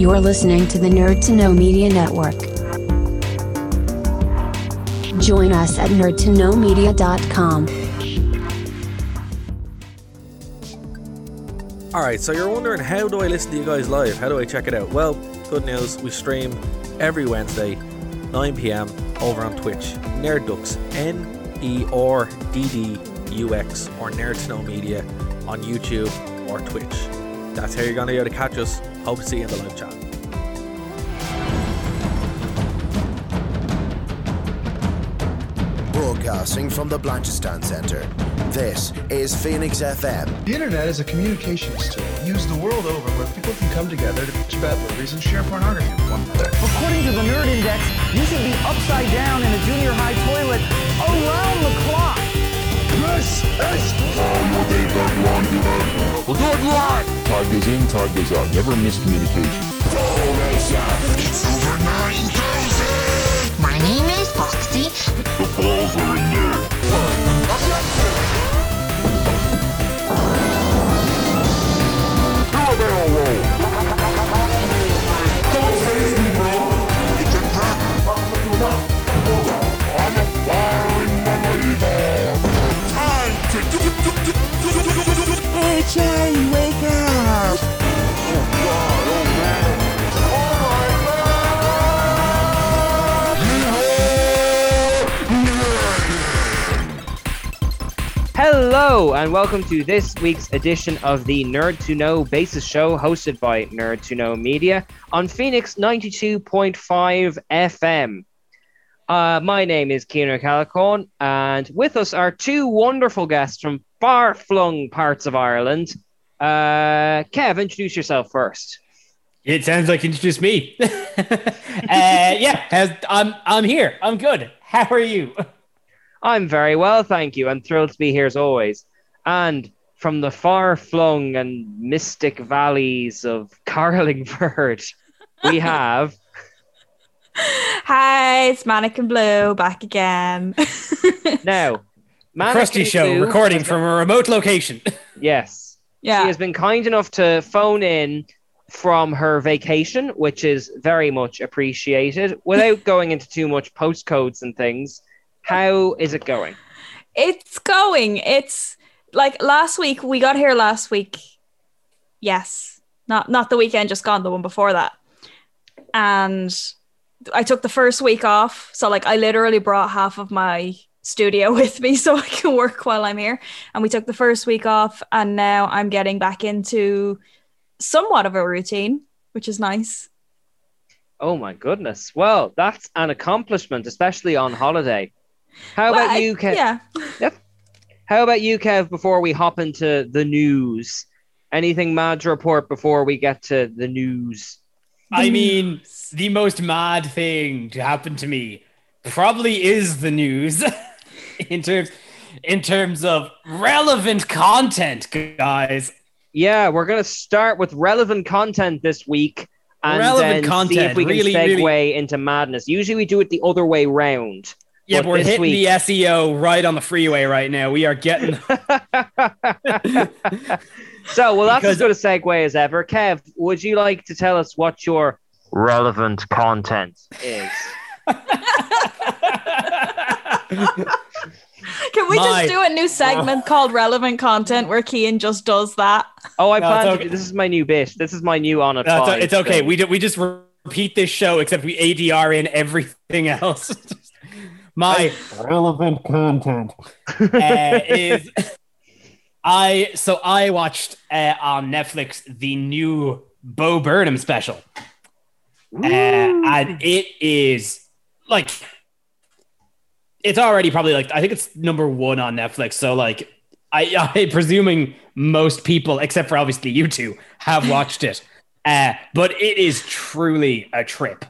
You're listening to the Nerd to Know Media Network. Join us at nerdtoknowmedia.com. All right, so you're wondering how do I listen to you guys live? How do I check it out? Well, good news, we stream every Wednesday, 9 p.m. over on Twitch. Nerdux, N E R D D U X, or Nerd to Know Media on YouTube or Twitch. That's how you're going to be able to catch us. Hope to see you in the live chat. Broadcasting from the Blanchistan Center. This is Phoenix FM. The internet is a communications tool used the world over where people can come together to bitch about movies and share pornography with one another. According to the Nerd Index, you should be upside down in a junior high toilet around the clock. This is We'll do it live! Tag goes in, tag goes out. Never miscommunication. It's over 9,000! My name is Foxy. The balls are in there. Hello, and welcome to this week's edition of the Nerd to Know Basis Show, hosted by Nerd to Know Media on Phoenix 92.5 FM. Uh, my name is Keener Calicorn, and with us are two wonderful guests from far flung parts of Ireland. Uh, Kev, introduce yourself first. It sounds like you introduced me. uh, yeah, I'm I'm here. I'm good. How are you? I'm very well, thank you. I'm thrilled to be here as always. And from the far flung and mystic valleys of Carlingford, we have. Hi, it's Mannequin Blue back again. now, Krusty Show Blue recording from a remote location. Yes. Yeah. She has been kind enough to phone in from her vacation, which is very much appreciated. Without going into too much postcodes and things, how is it going? it's going. It's like last week. We got here last week. Yes, not not the weekend just gone, the one before that. And I took the first week off, so like I literally brought half of my studio with me so I can work while I'm here. And we took the first week off, and now I'm getting back into somewhat of a routine, which is nice. Oh my goodness. Well, that's an accomplishment, especially on holiday. How Well, about I- you, Kev? Yeah. Yep. How about you, Kev, before we hop into the news? Anything mad to report before we get to the news? I mean, the most mad thing to happen to me probably is the news in terms in terms of relevant content, guys. Yeah, we're going to start with relevant content this week and Relevant then see if we can really, segue really- into madness. Usually we do it the other way round. Yeah, But but we're hitting week- the SEO right on the freeway right now. We are getting So, well, that's Because- as good a segue as ever. Kev, would you like to tell us what your relevant content is? Can we My- just do a new segment called Relevant Content where Kian just does that? Oh, I No, plan it's to okay. this is my new bit. This is my new on it. No, it's, it's okay. We, do, we just repeat this show, except we ADR in everything else. My relevant content uh, is I. So I watched uh, on Netflix the new Bo Burnham special, uh, and it is like it's already probably like I think it's number one on Netflix. So like I, I presuming most people, except for obviously you two, have watched it. Uh, but it is truly a trip.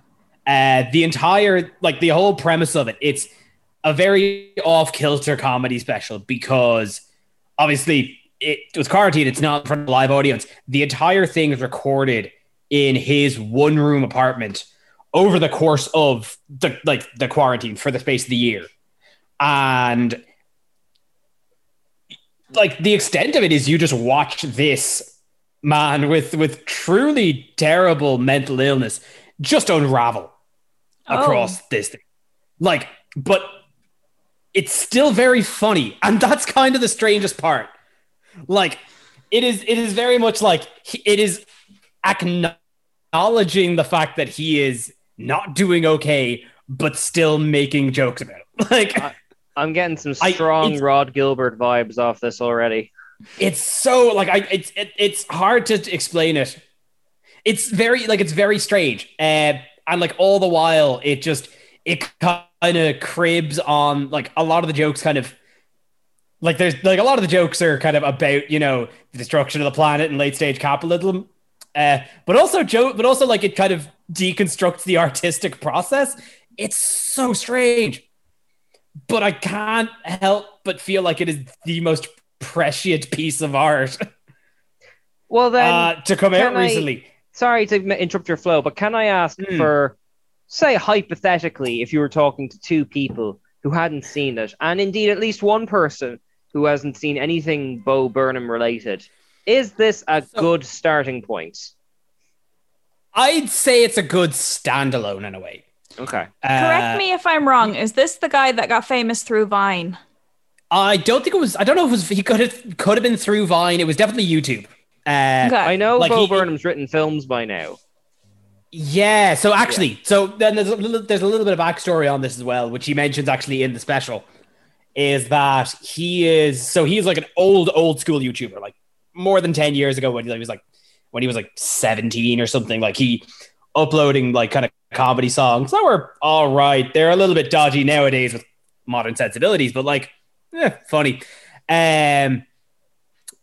Uh, the entire like the whole premise of it, it's a very off kilter comedy special because obviously it was quarantined. It's not in front of a live audience. The entire thing is recorded in his one room apartment over the course of the like the quarantine for the space of the year, and like the extent of it is you just watch this man with with truly terrible mental illness just unravel Oh. across this thing. Like, but it's still very funny, and that's kind of the strangest part. Like, it is it is very much like it is acknowledging the fact that he is not doing okay, but still making jokes about it. Like, I'm getting some strong it's- Rod Gilbert vibes off this already. it's so like I it's it, it's hard to explain it. It's very like it's very strange, uh, and like all the while it just it kind of cribs on like a lot of the jokes kind of like there's like a lot of the jokes are kind of about you know the destruction of the planet and late stage capitalism, uh, but also joke, but also like it kind of deconstructs the artistic process. It's so strange, but I can't help but feel like it is the most prescient piece of art Well then, uh, to come out I- recently. Sorry to interrupt your flow, but can I ask Hmm. for, say, hypothetically, if you were talking to two people who hadn't seen it, and indeed at least one person who hasn't seen anything Bo Burnham related, is this a So- good starting point? I'd say it's a good standalone in a way. Okay. Correct Uh, me if I'm wrong. Is this the guy that got famous through Vine? I don't think it was. I don't know if it was. He could have could have been through Vine. It was definitely YouTube. Uh, Okay. I know Like Bo he- Burnham's written films by now. Yeah. So actually, so then there's a little, there's a little bit of backstory on this as well, which he mentions actually in the special, is that he is so he's like an old old school YouTuber, like more than ten years ago when he was like when he was like seventeen or something. Like he uploading like kind of comedy songs that were all right. They're a little bit dodgy nowadays with modern sensibilities, but like eh, funny. Um,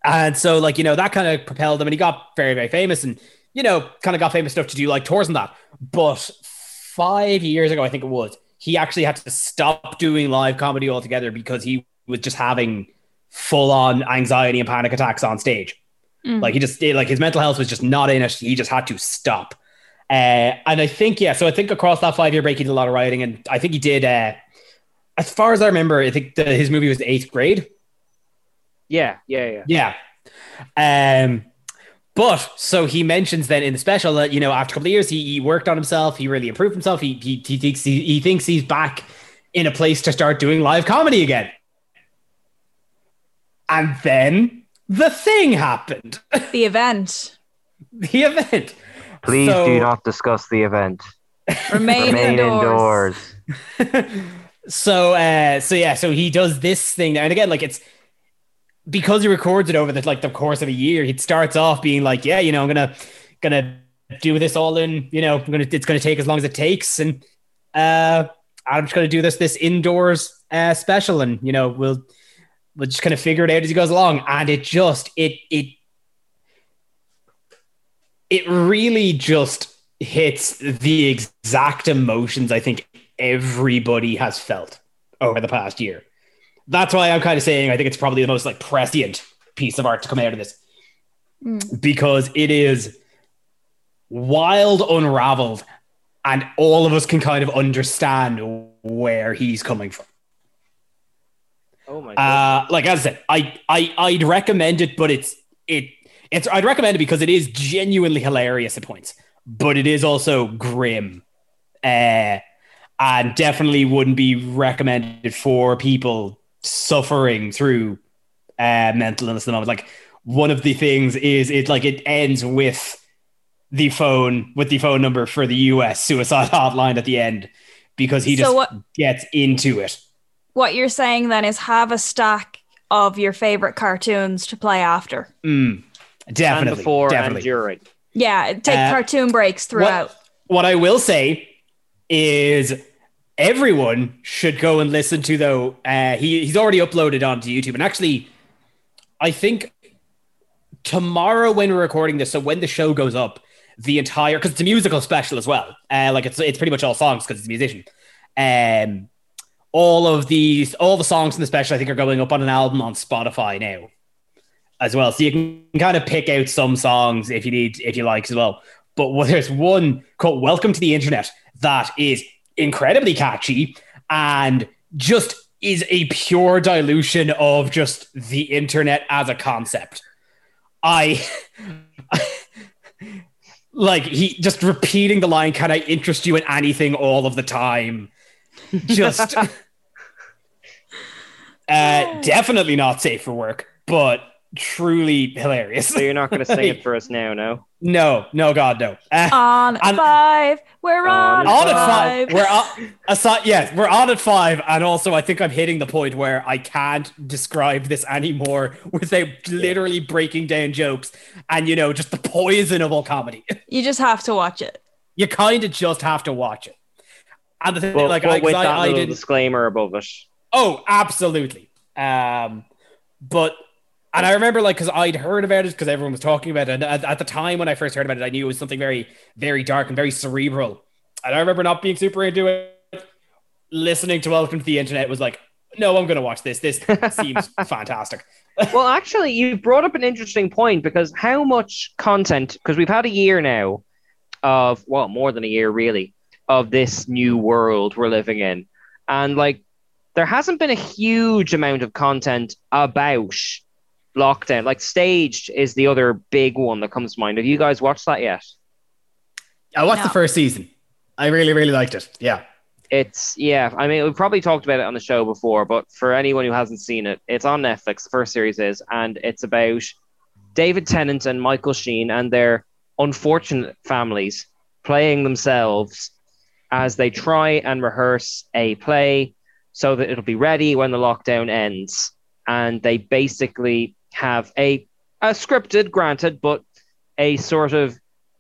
and so like you know that kind of propelled him, and he got very very famous, and you know kind of got famous enough to do like tours and that. But five years ago, I think it was, he actually had to stop doing live comedy altogether because he was just having full on anxiety and panic attacks on stage. Mm. Like he just like his mental health was just not in it. He just had to stop. Uh, and I think yeah, so I think across that five year break he did a lot of writing, and I think he did. Uh, as far as I remember, I think the, his movie was eighth grade. Yeah, yeah, yeah. Yeah. Um, but so he mentions then in the special that you know after a couple of years he, he worked on himself, he really improved himself. He he, he thinks he, he thinks he's back in a place to start doing live comedy again. And then the thing happened. The event. the event. Please So- do not discuss the event. Remain, Remain indoors. indoors. so uh so yeah so he does this thing and again like it's because he records it over the like the course of a year he starts off being like yeah you know i'm gonna gonna do this all in you know i'm gonna it's gonna take as long as it takes and uh i'm just gonna do this this indoors uh special and you know we'll we'll just kind of figure it out as he goes along and it just it it it really just hits the exact emotions I think everybody has felt over the past year. That's why I'm kind of saying I think it's probably the most like prescient piece of art to come out of this because it is wild, unraveled, and all of us can kind of understand where he's coming from. Oh my god. Uh, like as I said, I, I I'd recommend it, but it's it it's I'd recommend it because it is genuinely hilarious at points, but it is also grim, uh, and definitely wouldn't be recommended for people suffering through uh, mental illness at the moment. Like one of the things is it like it ends with the phone with the phone number for the U.S. suicide hotline at the end because he So just what- gets into it. What you're saying then is have a stack of your favorite cartoons to play after. Mm, definitely. and before definitely. and during. Yeah, take Uh, cartoon breaks throughout. What, what I will say is everyone should go and listen to though. Uh, he he's already uploaded onto YouTube, and actually, I think tomorrow when we're recording this, so when the show goes up, the entire because it's a musical special as well. Uh, like it's it's pretty much all songs because it's a musician. Um, all of these, all the songs in the special, I think, are going up on an album on Spotify now as well. So you can kind of pick out some songs if you need, if you like as well. But well, there's one called Welcome to the Internet that is incredibly catchy and just is a pure dilution of just the internet as a concept. I like he just repeating the line, "Can I interest you in anything?" all of the time. Just uh, definitely not safe for work, but truly hilarious. So you're not going to sing it for us now, no? No, no, God, no. Uh, On and- five, we're on, on at five. five. We're on, aside, yes, we're on at five, and also I think I'm hitting the point where I can't describe this anymore without literally breaking down jokes and you know just the poison of all comedy. You just have to watch it. You kind of just have to watch it. And the thing, But, like, but I, 'cause with I, that I little didn't. disclaimer above it. Oh, absolutely. Um, but and I remember like because I'd heard about it because everyone was talking about it. And at, at the time when I first heard about it, I knew it was something very, very dark and very cerebral. And I remember not being super into it. Listening to Welcome to the Internet was like, no, I'm going to watch this. This seems fantastic. well, actually, you brought up an interesting point because how much content, because we've had a year now of, well, more than a year really, of this new world we're living in. And like, there hasn't been a huge amount of content about lockdown. Like, Staged is the other big one that comes to mind. Have you guys watched that yet? I watched the first season. I really, really liked it. Yeah. It's yeah. I mean, we've probably talked about it on the show before, but for anyone who hasn't seen it, it's on Netflix. The first series is, and it's about David Tennant and Michael Sheen and their unfortunate families playing themselves as they try and rehearse a play so that it'll be ready when the lockdown ends. And they basically have a a scripted, granted, but a sort of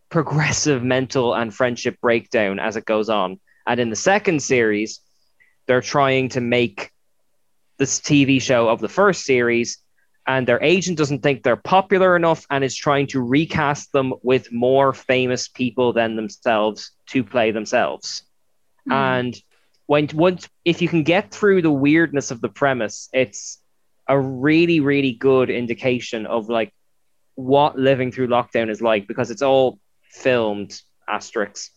progressive mental and friendship breakdown as it goes on. And in the second series, they're trying to make this TV show of the first series, and their agent doesn't think they're popular enough and is trying to recast them with more famous people than themselves to play themselves. Hmm. And when once if you can get through the weirdness of the premise, it's a really, really good indication of like what living through lockdown is like because it's all filmed asterisks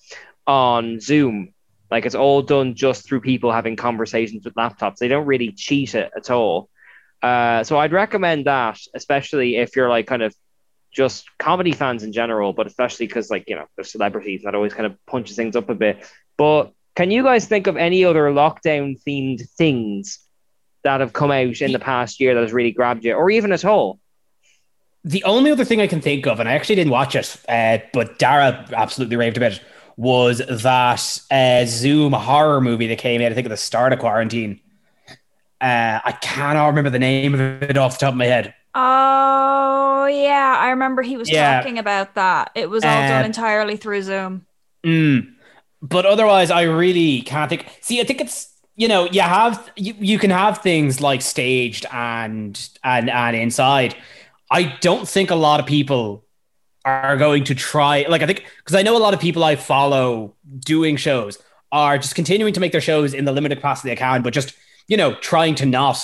on Zoom. Like it's all done just through people having conversations with laptops. They don't really cheat it at all. Uh, so I'd recommend that, especially if you're like kind of just comedy fans in general, but especially because like you know there's celebrities that always kind of punches things up a bit. But can you guys think of any other lockdown themed things that have come out in the past year that has really grabbed you, or even at all? The only other thing I can think of, and I actually didn't watch it, uh, but Dara absolutely raved about it, was that uh, Zoom horror movie that came out, I think, at the start of quarantine. Uh, I cannot remember the name of it off the top of my head. Oh yeah, I remember he was Yeah. talking about that. It was all done Uh, entirely through Zoom. Mm. But otherwise, I really can't think. See, I think it's you know you have you, you can have things like staged and and and inside. I don't think a lot of people are going to try. Like I think because I know a lot of people I follow doing shows are just continuing to make their shows in the limited capacity they can, but just you know trying to not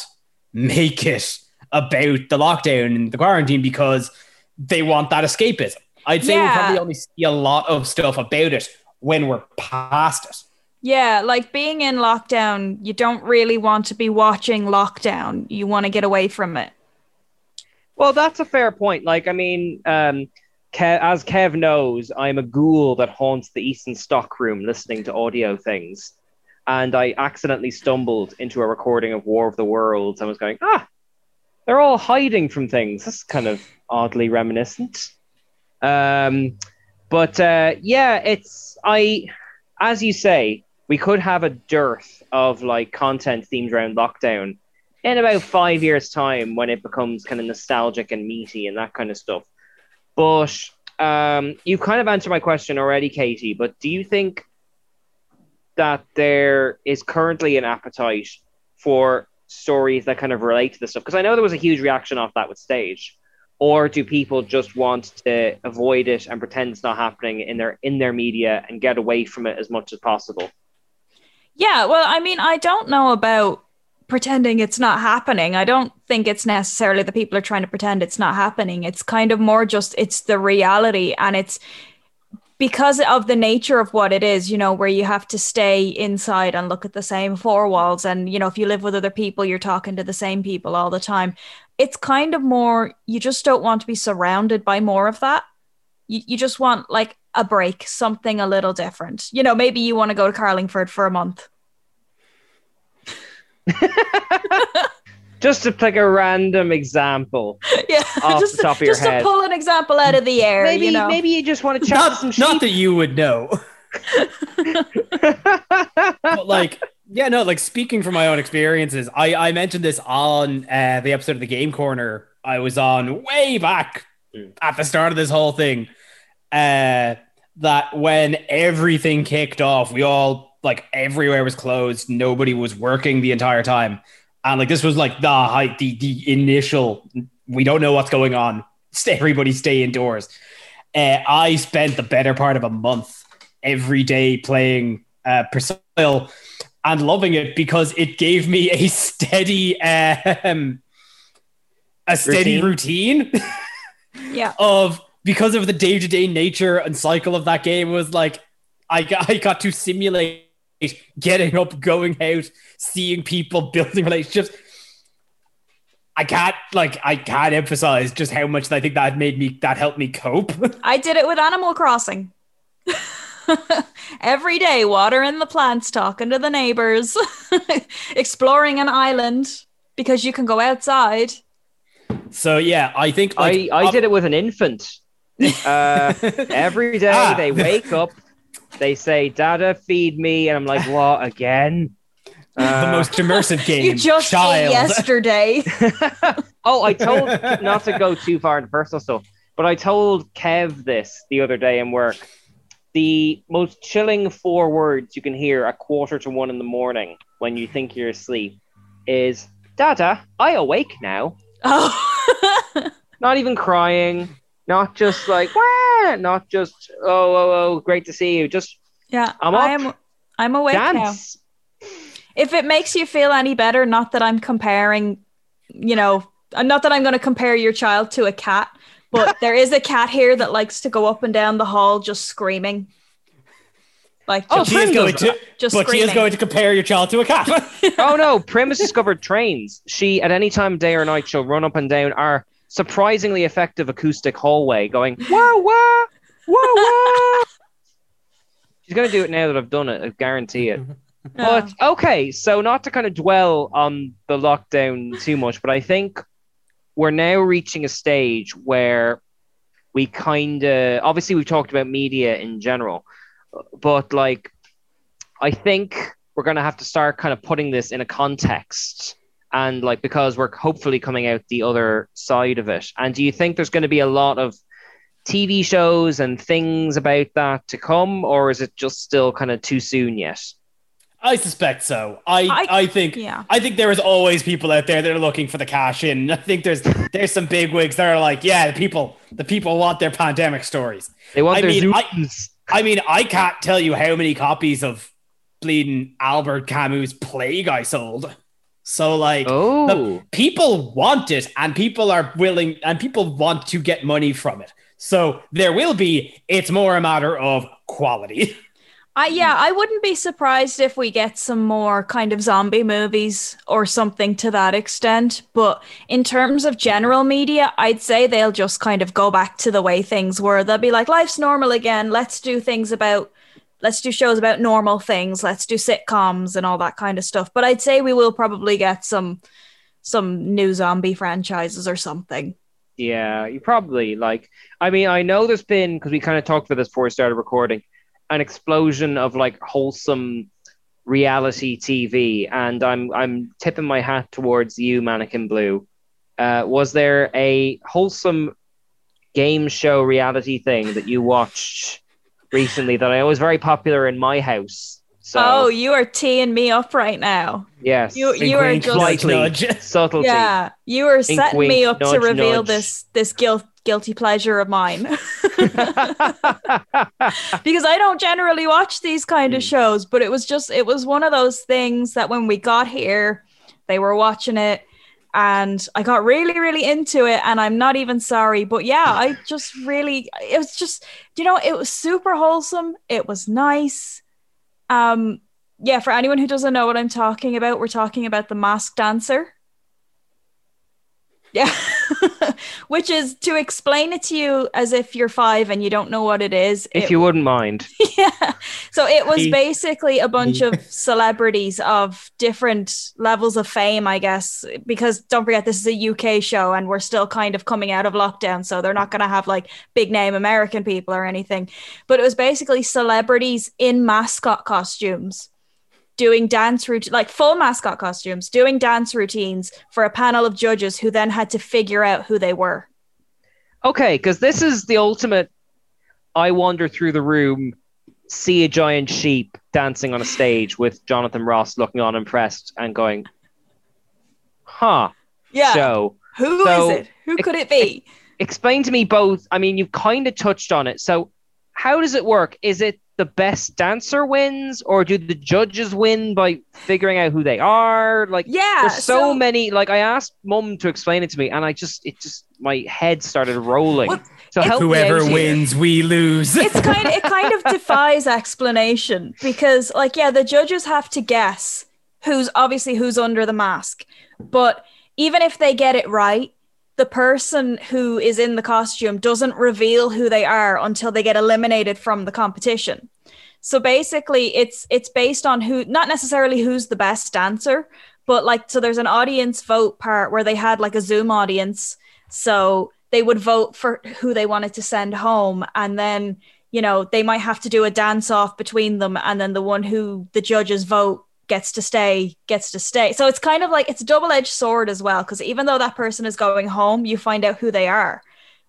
make it about the lockdown and the quarantine because they want that escapism. I'd say we probably only see a lot of stuff about it when we're past it. Yeah, like being in lockdown, you don't really want to be watching lockdown. You want to get away from it. Well, that's a fair point. Like, I mean, um, Kev, as Kev knows, I'm a ghoul that haunts the Eastern stockroom listening to audio things. And I accidentally stumbled into a recording of War of the Worlds and was going, ah, they're all hiding from things. That's kind of oddly reminiscent. Um, but uh, yeah, it's, I, as you say, we could have a dearth of like content themed around lockdown in about five years' time when it becomes kind of nostalgic and meaty and that kind of stuff. But um, you kind of answered my question already, Katie. But do you think that there is currently an appetite for stories that kind of relate to this stuff? Because I know there was a huge reaction off that with stage. Or do people just want to avoid it and pretend it's not happening in their in their media and get away from it as much as possible? Yeah, well, I mean, I don't know about pretending it's not happening. I don't think it's necessarily that people are trying to pretend it's not happening. It's kind of more just it's the reality and it's because of the nature of what it is, you know, where you have to stay inside and look at the same four walls and you know, if you live with other people, you're talking to the same people all the time. It's kind of more you just don't want to be surrounded by more of that. you, you just want like a break, something a little different. You know, maybe you want to go to Carlingford for a month. Just to pick a random example Yeah, off just, the top of your just to head. pull an example out of the air. maybe you know? maybe you just want to chat to Not, some sheep. not that you would know. but like yeah no like speaking from my own experiences i i mentioned this on uh the episode of the game corner i was on way back at the start of this whole thing uh that when everything kicked off we all like everywhere was closed. Nobody was working the entire time. And like this was like the height the the initial we don't know what's going on. Stay, everybody stay indoors. Uh, i spent the better part of a month every day playing uh, Persona and loving it because it gave me a steady um, a steady routine, yeah. of because of the day to day nature and cycle of that game was like I got, I got to simulate getting up, going out, seeing people, building relationships. I can't like I can't emphasize just how much I think that made me that helped me cope. I did it with Animal Crossing. Every day, watering the plants, talking to the neighbors, exploring an island because you can go outside. So yeah, I think like, I, I did it with an infant. Uh, every day Ah. they wake up, they say, "Dada, feed me," and I'm like, "What again?" the Uh, most immersive game. You just ate child. yesterday. oh, I told not to go too far into personal stuff, but I told Kev this the other day in work. The most chilling four words you can hear at quarter to one in the morning when you think you're asleep is "Dada, I awake now." Oh, Not even crying, not just like Wah! not just oh oh oh great to see you. Just yeah. I'm up. I'm I'm awake dance. now. If it makes you feel any better, not that I'm comparing, you know, not that I'm going to compare your child to a cat, but there is a cat here that likes to go up and down the hall just screaming. Like Oh, just, She is going to, just but she is going to compare your child to a cat. oh no, Prim has discovered trains. She at any time, day or night, she'll run up and down our surprisingly effective acoustic hallway, going wah wah wah wah. She's gonna do it now that I've done it. I guarantee it. But okay, so not to kind of dwell on the lockdown too much, but I think we're now reaching a stage where we kind of obviously we've talked about media in general, but like I think we're going to have to start kind of putting this in a context and like because we're hopefully coming out the other side of it. And do you think there's going to be a lot of TV shows and things about that to come or is it just still kind of too soon yet? I suspect so. I I- I, think yeah. I think there is always people out there that are looking for the cash in. I think there's there's some big wigs that are like, yeah, the people the people want their pandemic stories. They want I their mean, I- zooms. I mean, I can't tell you how many copies of bleeding Albert Camus' Plague I sold. So like Oh. people want it and people are willing and people want to get money from it. So there will be it's more a matter of quality. I yeah, I wouldn't be surprised if we get some more kind of zombie movies or something to that extent. But in terms of general media, I'd say they'll just kind of go back to the way things were. They'll be like, life's normal again. Let's do things about let's do shows about normal things. Let's do sitcoms and all that kind of stuff. But I'd say we will probably get some some new zombie franchises or something. Yeah, you probably like. I mean, I know there's been because we kind of talked about this before we started recording, an explosion of like wholesome reality TV, and I'm I'm tipping my hat towards you, Mannequin Blue. Uh, was there a wholesome game show reality thing that you watched recently that I was very popular in my house? So oh, you are teeing me up right now. yes, You you are just slightly nudge. subtlety. Yeah, you were setting me wink, up to reveal nudge. this this guilt guilty pleasure of mine. because I don't generally watch these kind Hmm. of shows, but it was just it was one of those things that when we got here, they were watching it and I got really really into it and I'm not even sorry, but yeah, I just really it was just you know, it was super wholesome. It was nice. Um yeah, for anyone who doesn't know what I'm talking about, we're talking about the masked dancer. Yeah. Which is to explain it to you as if you're five and you don't know what it is. If it- you wouldn't mind. yeah. So it was basically a bunch of celebrities of different levels of fame, I guess, because don't forget this is a UK show and we're still kind of coming out of lockdown, so they're not going to have like big name American people or anything. But it was basically celebrities in mascot costumes doing dance routine like full mascot costumes doing dance routines for a panel of judges who then had to figure out who they were Okay, because this is the ultimate. I wander through the room, see a giant sheep dancing on a stage with Jonathan Ross looking on impressed and going, "Huh." yeah Show. Who is So, it who could it be Explain to me both. I mean, you've kind of touched on it. So, how does it work? Is it the best dancer wins, or do the judges win by figuring out who they are? Like, Yeah, there's so, so- many. Like, I asked Mum to explain it to me, and I just, it just, my head started rolling. Well, so help Whoever out here. wins, we lose. it's kind of, it kind of defies explanation because like yeah the judges have to guess who's obviously who's under the mask but even if they get it right the person who is in the costume doesn't reveal who they are until they get eliminated from the competition. So basically it's it's based on who not necessarily who's the best dancer but like so there's an audience vote part where they had like a zoom audience. So they would vote for who they wanted to send home. And then you know they might have to do a dance off between them and then the one who the judges vote gets to stay gets to stay so it's kind of like it's a double-edged sword as well because even though that person is going home you find out who they are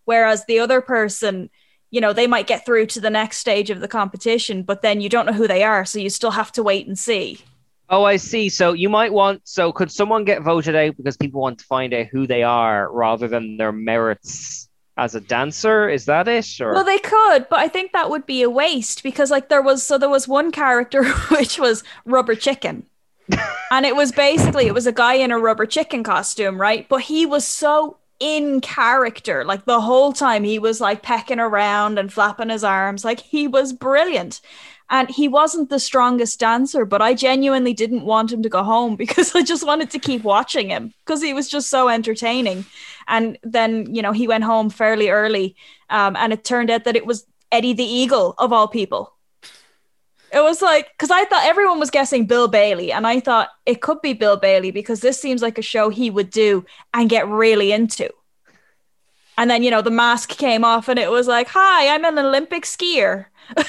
whereas the other person you know they might get through to the next stage of the competition but then you don't know who they are so you still have to wait and see Oh, I see. So you might want. So could someone get voted out because people want to find out who they are rather than their merits as a dancer? Is that it? Or Well, they could, but I think that would be a waste because, like, there was so there was one character which was Rubber Chicken, and it was basically it was a guy in a rubber chicken costume, right? But he was so in character, like the whole time he was like pecking around and flapping his arms, like he was brilliant. And he wasn't the strongest dancer, but I genuinely didn't want him to go home because I just wanted to keep watching him because he was just so entertaining. And then, you know, he went home fairly early. Um, and it turned out that it was Eddie the Eagle, of all people. It was like, because I thought everyone was guessing Bill Bailey. And I thought it could be Bill Bailey because this seems like a show he would do and get really into. And then, you know, the mask came off and it was like, hi, I'm an Olympic skier.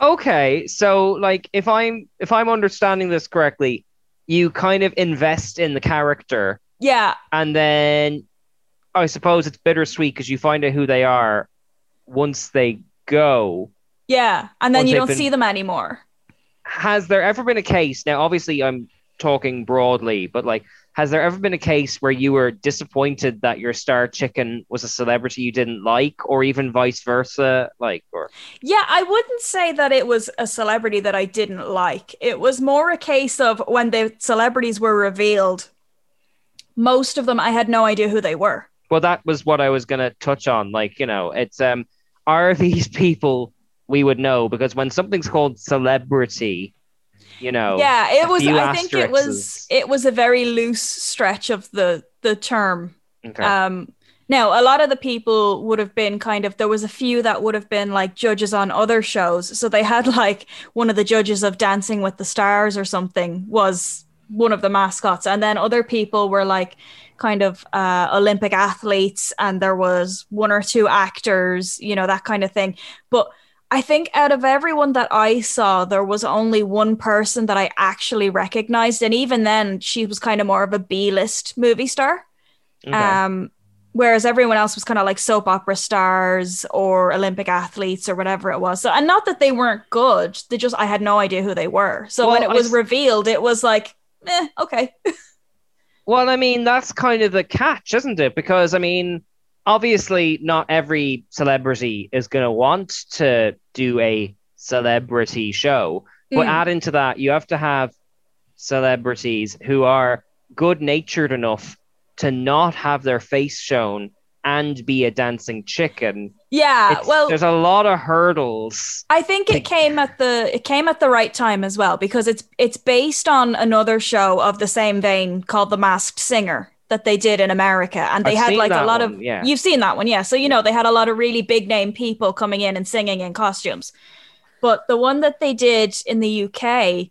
okay. So like, if I'm if I'm understanding this correctly, you kind of invest in the character, Yeah. and then I suppose it's bittersweet because you find out who they are once they go. Yeah. And then you don't been- see them anymore. has there ever been a case now obviously i'm talking broadly but like has there ever been a case where you were disappointed that your star chicken was a celebrity you didn't like or even vice versa like or Yeah, I wouldn't say that it was a celebrity that I didn't like. It was more a case of when the celebrities were revealed, most of them I had no idea who they were. well that was what i was going to touch on like you know it's um are these people we would know because when something's called celebrity you know yeah, it was I think it was it was a very loose stretch of the the term. Okay. Um now a lot of the people would have been kind of there was a few that would have been like judges on other shows. So they had like one of the judges of Dancing with the Stars or something was one of the mascots and then other people were like kind of uh, olympic athletes and there was one or two actors you know that kind of thing but i think out of everyone that i saw there was only one person that i actually recognized and even then she was kind of more of a b-list movie star Okay. um whereas everyone else was kind of like soap opera stars or olympic athletes or whatever it was so and not that they weren't good they just i had no idea who they were so when it was s- revealed it was like eh, okay Well, I mean, that's kind of the catch, isn't it? Because, I mean, obviously, not every celebrity is going to want to do a celebrity show. But Mm. add into that, you have to have celebrities who are good natured enough to not have their face shown and be a dancing chicken. yeah It's- well there's a lot of hurdles. I think it came at the it came at the right time as well because it's it's based on another show of the same vein called The Masked Singer. That they did in America, and they I've had like a lot one, of yeah. you've seen that one, yeah. So you know they had a lot of really big name people coming in and singing in costumes. But the one that they did in the UK,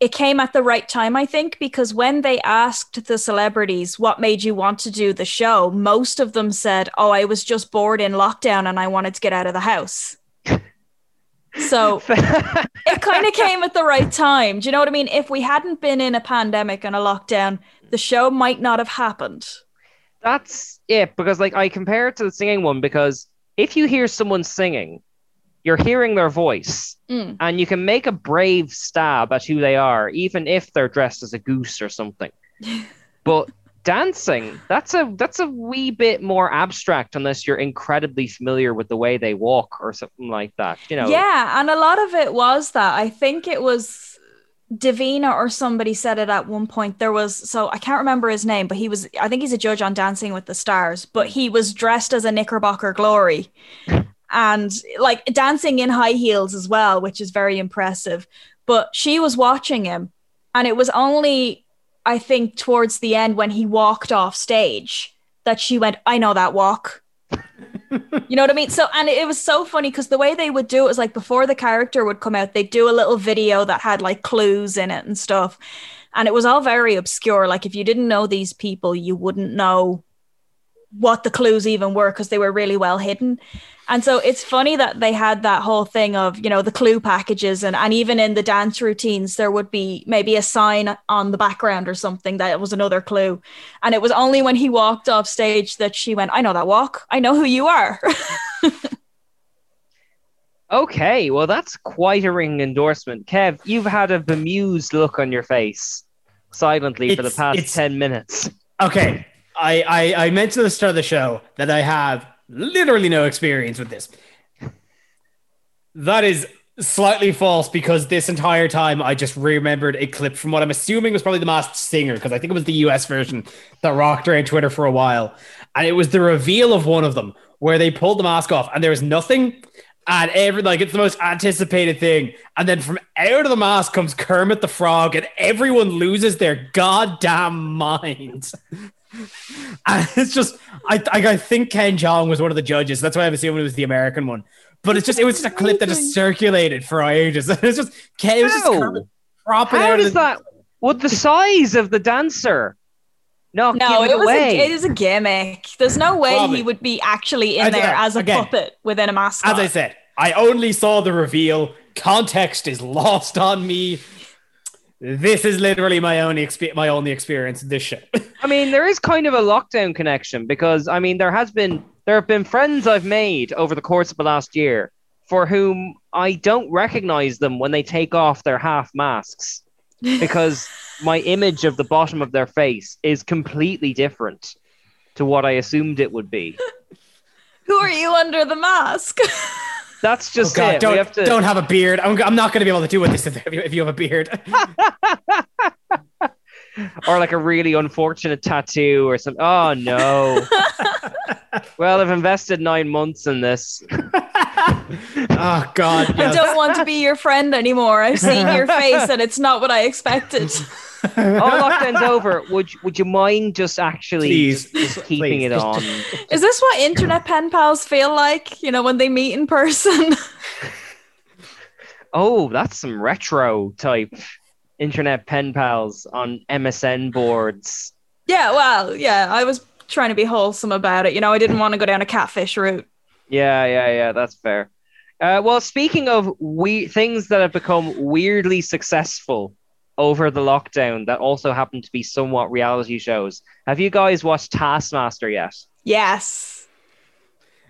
it came at the right time, I think, because when they asked the celebrities what made you want to do the show, most of them said, "Oh, I was just bored in lockdown and I wanted to get out of the house." So it kind of came at the right time. Do you know what I mean? If we hadn't been in a pandemic and a lockdown, the show might not have happened. That's it because like I compare it to the singing one because if you hear someone singing, you're hearing their voice Mm. and you can make a brave stab at who they are, even if they're dressed as a goose or something. but dancing, that's a that's a wee bit more abstract unless you're incredibly familiar with the way they walk or something like that. You know. Yeah, and a lot of it was that. I think it was Davina or somebody said it at one point. There was so I can't remember his name, but he was I think he's a judge on Dancing with the Stars, but he was dressed as a Knickerbocker Glory. And like dancing in high heels as well, which is very impressive. But she was watching him, and it was only, I think, towards the end when he walked off stage that she went, I know that walk. You know what I mean? So, and it was so funny because the way they would do it was like before the character would come out, they'd do a little video that had like clues in it and stuff. And it was all very obscure. Like, if you didn't know these people, you wouldn't know what the clues even were because they were really well hidden. And so it's funny that they had that whole thing of, you know, the clue packages and, and even in the dance routines, there would be maybe a sign on the background or something that was another clue. And it was only when he walked off stage that she went, I know that walk. I know who you are. Okay, well that's quite a ring endorsement. Kev, you've had a bemused look on your face silently for the past 10 minutes. Okay, I, I I mentioned at the start of the show that I have literally no experience with this. That is slightly false because this entire time I just remembered a clip from what I'm assuming was probably the Masked Singer because I think it was the US version that rocked around Twitter for a while, and it was the reveal of one of them where they pulled the mask off and there was nothing. And every like it's the most anticipated thing, and then from out of the mask comes Kermit the Frog, and everyone loses their goddamn minds. And it's just, I, I, I think Ken Jeong was one of the judges. That's why I'm assuming it was the American one. But it's just, it was just a clip that just circulated for ages. It's just, Ken, it was just How? Kermit propping How out of does the- that? With the size of the dancer, No, no, it it was away. a, it is a gimmick. There's no way Probably. he would be actually in As- there as a again, puppet within a mask. As I said, I only saw the reveal. Context is lost on me. This is literally my only expe- my only experience in this show. I mean, there is kind of a lockdown connection because I mean, there has been there have been friends I've made over the course of the last year for whom I don't recognize them when they take off their half masks because my image of the bottom of their face is completely different to what I assumed it would be. Who are you under the mask? That's just oh God, it. don't we have to don't have a beard. I'm, I'm not going to be able to do with this if you, if you have a beard. or like a really unfortunate tattoo or something. Oh no. well, I've invested nine months in this. oh God. I don't want to be your friend anymore. I've seen your face and it's not what I expected. Oh, lockdown's over. Would you- would you mind just actually Please. just, just keeping Please. it Just- on? Is this what internet pen pals feel like? You know, when they meet in person? Oh, that's some retro type internet pen pals on MSN boards. yeah, well, yeah, I was trying to be wholesome about it. You know, I didn't want to go down a catfish route. Yeah, yeah, yeah. That's fair. Uh, well, speaking of we things that have become weirdly successful over the lockdown that also happen to be somewhat reality shows, have you guys watched Taskmaster yet? Yes.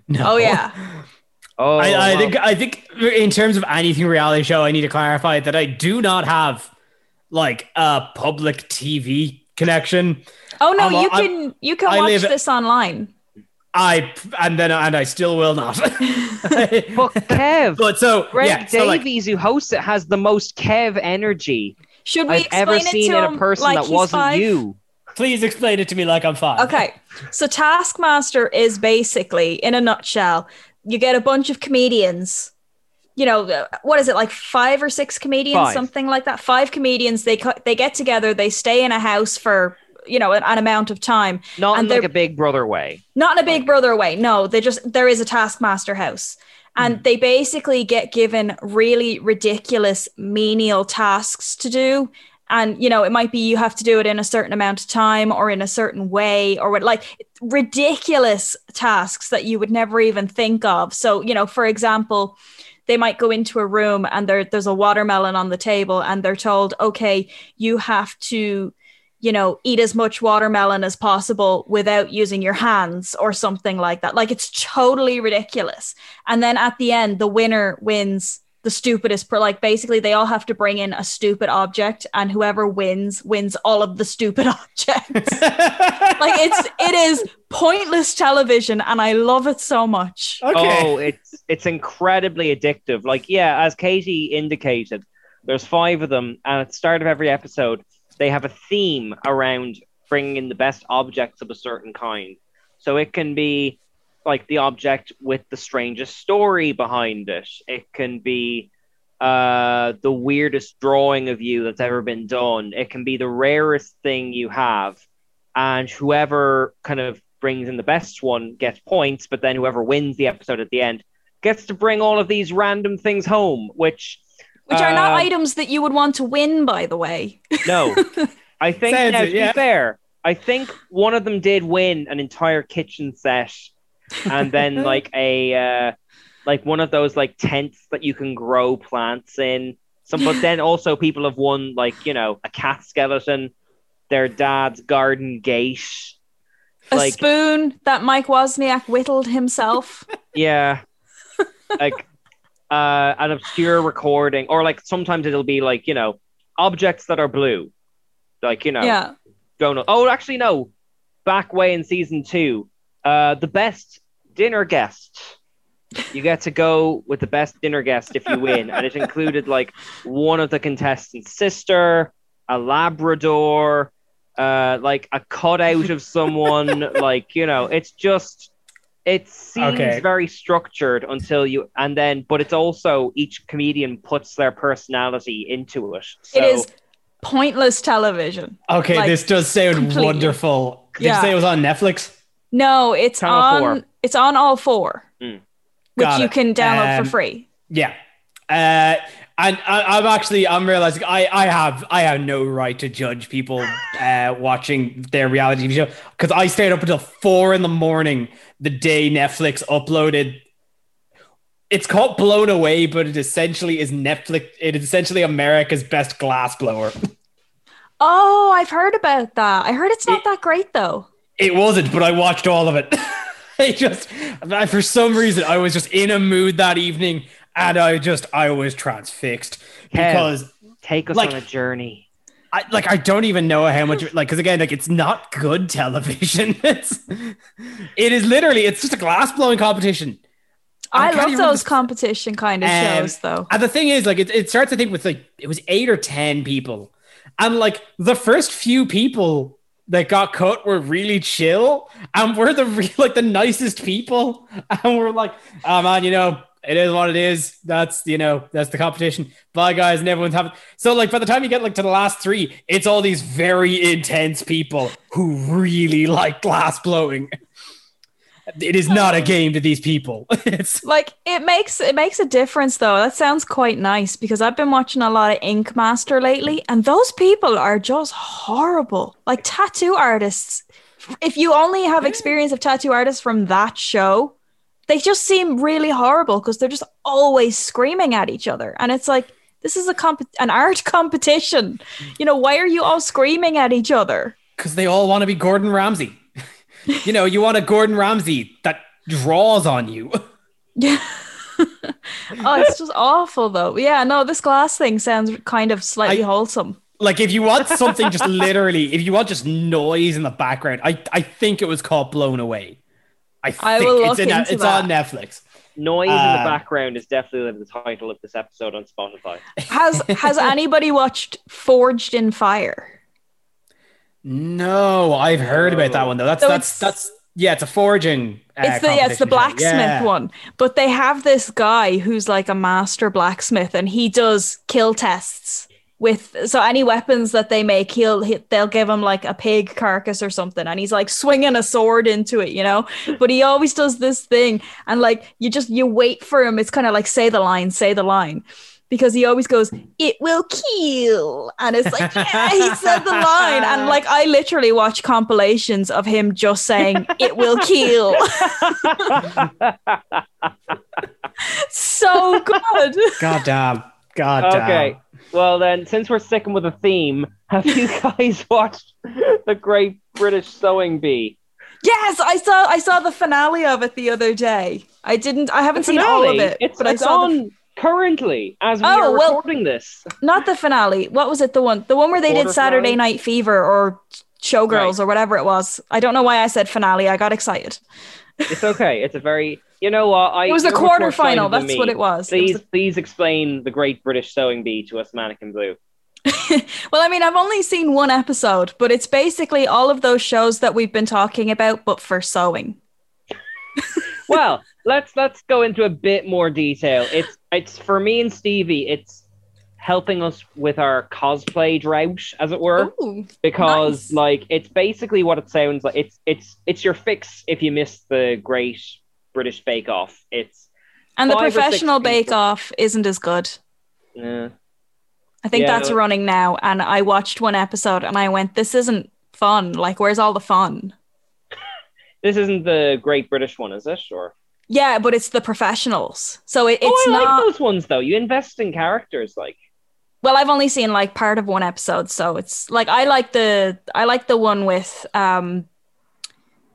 No. Oh, yeah. Oh, I, I think I think in terms of anything reality show, I need to clarify that I do not have like a public TV connection. Oh no, I'm you I'm- can you can I watch live- this online. I and then and I still will not. But Kev, but so Greg yeah, so like Davies, who hosts it, has the most Kev energy Should we I've ever explain it seen to in a person like that wasn't five? you. please explain it to me like I'm five. Okay. So Taskmaster is basically, in a nutshell, you get a bunch of comedians. You know, uh, what is it like five or six comedians, Five. something like that? Five comedians. They they get together. They stay in a house for you know an, an amount of time. Not and in like a big brother way. not in a big brother way no they just there is a taskmaster house and mm. they basically get given really ridiculous menial tasks to do. And you know it might be you have to do it in a certain amount of time or in a certain way or what like ridiculous tasks that you would never even think of. So you know for example they might go into a room and there, there's a watermelon on the table and they're told okay you have to you know, eat as much watermelon as possible without using your hands or something like that. Like it's totally ridiculous. And then at the end, the winner wins the stupidest per like basically they all have to bring in a stupid object and whoever wins wins all of the stupid objects. like it's it is pointless television and I love it so much. Oh, it's it's incredibly addictive. Like, yeah, as Katie indicated, there's five of them, and at the start of every episode, they have a theme around bringing in the best objects of a certain kind. So it can be like the object with the strangest story behind it. It can be uh, the weirdest drawing of you that's ever been done. It can be the rarest thing you have, and whoever kind of brings in the best one gets points. But then whoever wins the episode at the end gets to bring all of these random things home, which Which are not uh, items that you would want to win, by the way. no, I think Sounds now, it, to yeah. be fair, I think one of them did win an entire kitchen set, and then like a uh, like one of those like tents that you can grow plants in. Some, but then also people have won like you know a cat skeleton, their dad's garden gate. A Like spoon that Mike Wozniak whittled himself. yeah, like uh, an obscure recording, or like sometimes it'll be like you know objects that are blue, like you know Yeah. don't know. Oh, actually, no. Back way in season two, uh, the best dinner guest. You get to go with the best dinner guest if you win, and it included like one of the contestants' sister, a Labrador, uh, like a cutout of someone. like you know, it's just it seems Okay. very structured until you, and then, but it's also each comedian puts their personality into it. So, it is pointless television. Okay, Like, this does sound completely. wonderful. Did Yeah. you say it was on Netflix? No, it's Channel on four. it's on all four, which Got you it. can download Um, for free. Yeah. Uh, and I, I'm actually I'm realizing I, I have I have no right to judge people uh, watching their reality TV show because I stayed up until four in the morning the day Netflix uploaded. It's called Blown Away, but it essentially is Netflix. It is essentially America's best glass blower. Oh, I've heard about that. I heard it's not that great though. It wasn't, but I watched all of it. I just, I- for some reason, I was just in a mood that evening, and I just, I was transfixed Kev, because take us like- on a journey. I like, I don't even know how much, like, because again, like, it's not good television. It's, it is literally, it's just a glass blowing competition. I, can't love even those competition kind of Um, shows though. And the thing is, like, it, it starts, I think, with like, it was eight or 10 people. And like, the first few people that got cut were really chill. And we're the, re- like, the nicest people. And we're like, oh man, you know, it is what it is. That's, you know, that's the competition. Bye, guys. And everyone's having. So, like, by the time you get like to the last three, it's all these very intense people who really like glass blowing. It is not a game to these people. it's Like it makes it makes a difference though. That sounds quite nice because I've been watching a lot of Ink Master lately, and those people are just horrible. Like tattoo artists. If you only have experience of tattoo artists from that show, they just seem really horrible because they're just always screaming at each other, and it's like this is a comp- an art competition. You know why are you all screaming at each other? because they all want to be Gordon Ramsay. you know, you want a Gordon Ramsay that draws on you. Yeah. oh, it's just awful though. Yeah, no, this glass thing sounds kind of slightly wholesome. Like if you want something just literally, if you want just noise in the background, I, I think it was called Blown Away. I think I will it's, look in, into it's that. on Netflix. Noise in the Um, background is definitely the title of this episode on Spotify. Has has anybody watched Forged in Fire? No, I've heard about that one though. That's So that's it's- that's yeah, it's a forging. uh, It's the yeah, it's the competition show. blacksmith Yeah. one. But they have this guy who's like a master blacksmith and he does kill tests with so any weapons that they make he'll he, they'll give him like a pig carcass or something and he's like swinging a sword into it you know but he always does this thing and like you just you wait for him it's kind of like say the line say the line because he always goes it will kill and it's like yeah he said the line and like i literally watch compilations of him just saying it will kill so good God damn. God damn. Okay. Well then, since we're sticking with the theme, have you guys watched the Great British Sewing Bee? Yes, I saw I saw the finale of it the other day. I didn't I haven't seen all of it. It's, but I it's saw on the, currently as we Oh, are well- recording this. not the finale. What was it? The one the one where they did Saturday finale? Night Fever or Showgirls Right. or whatever it was. I don't know why I said finale. I got excited. It's okay. It's a very you know what I. It was a you're much more quarterfinal, excited than that's what it was. It was Please, please explain the Great British Sewing Bee to us, Mannequin Blue. Well, I mean, I've only seen one episode, but it's basically all of those shows that we've been talking about, but for sewing. well, let's let's go into a bit more detail. It's it's for me and Stevie. It's helping us with our cosplay drought, as it were, Ooh, because nice. like it's basically what it sounds like. It's it's it's your fix if you miss the Great British Bake Off. It's And the professional people- Bake Off isn't as good. Yeah. I think Yeah, that's no- running now. And I watched one episode and I went, this isn't fun. Like, where's all the fun? this isn't the Great British one, is it? Or Yeah, but it's the professionals. So it, oh, it's oh, I not. like those ones though. You invest in characters, like Well, I've only seen like part of one episode, so it's like I like the I like the one with um,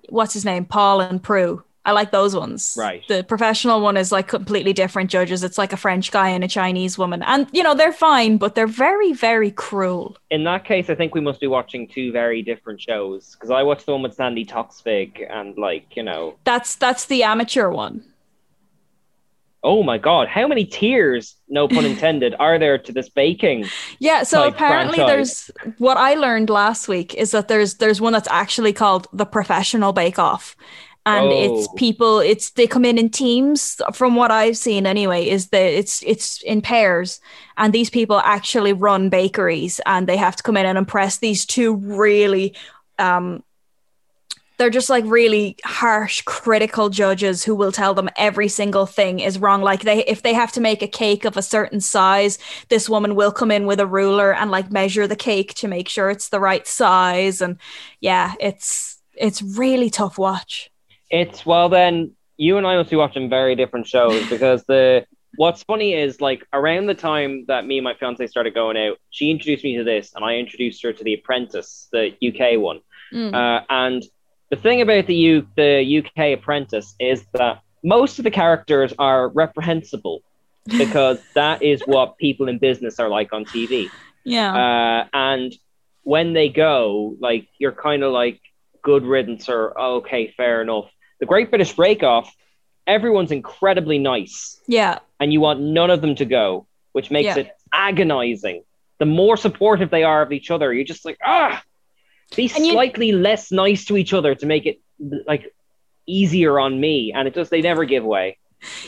what's his name, Paul and Prue. I like those ones. Right. The professional one is like completely different judges. It's like a French guy and a Chinese woman, and you know they're fine, but they're very very cruel. in that case, I think we must be watching two very different shows because I watched the one with Sandi Toksvig and like you know, That's that's the amateur one. Oh my god, how many tiers, no pun intended, are there to this baking? Yeah, so apparently franchise. there's what I learned last week is that there's there's one that's actually called the professional bake off. And it's Oh. people it's they come in in teams from what I've seen anyway is that it's it's in pairs and these people actually run bakeries and they have to come in and impress these two really um they're just like really harsh critical judges who will tell them every single thing is wrong like they if they have to make a cake of a certain size this woman will come in with a ruler and like measure the cake to make sure it's the right size and yeah it's it's really tough watch It's well then you and I must be watching very different shows because the what's funny is like around the time that me and my fiance started going out, she introduced me to this and I introduced her to The Apprentice, the UK one. Mm. Uh, and the thing about the U- the UK Apprentice is that most of the characters are reprehensible because that is what people in business are like on TV. yeah Uh, and when they go, like you're kind of like good riddance or "Oh, okay, fair enough. The Great British Bake Off, everyone's incredibly nice, yeah and you want none of them to go, which makes Yeah. it agonizing. The more supportive they are of each other, you're just like ah, be And you- slightly less nice to each other to make it like easier on me, and it just they never give way.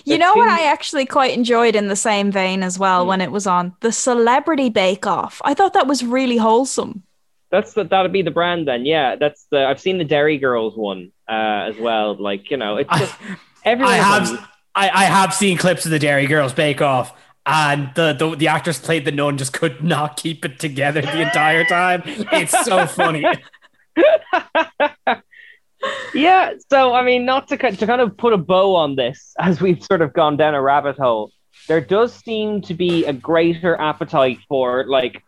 You The know what I actually quite enjoyed in the same vein as well when it was on the Celebrity Bake Off. I thought that was really wholesome. That's the, that'd be the brand then. Yeah, that's the. I've seen the Derry Girls one uh, as well. Like you know, it's just everyone. I have I, I have seen clips of the Derry Girls Bake Off, and the, the the actress played the nun just could not keep it together the entire time. It's so funny. Yeah, so I mean, not to to kind of put a bow on this, as we've sort of gone down a rabbit hole, there does seem to be a greater appetite for like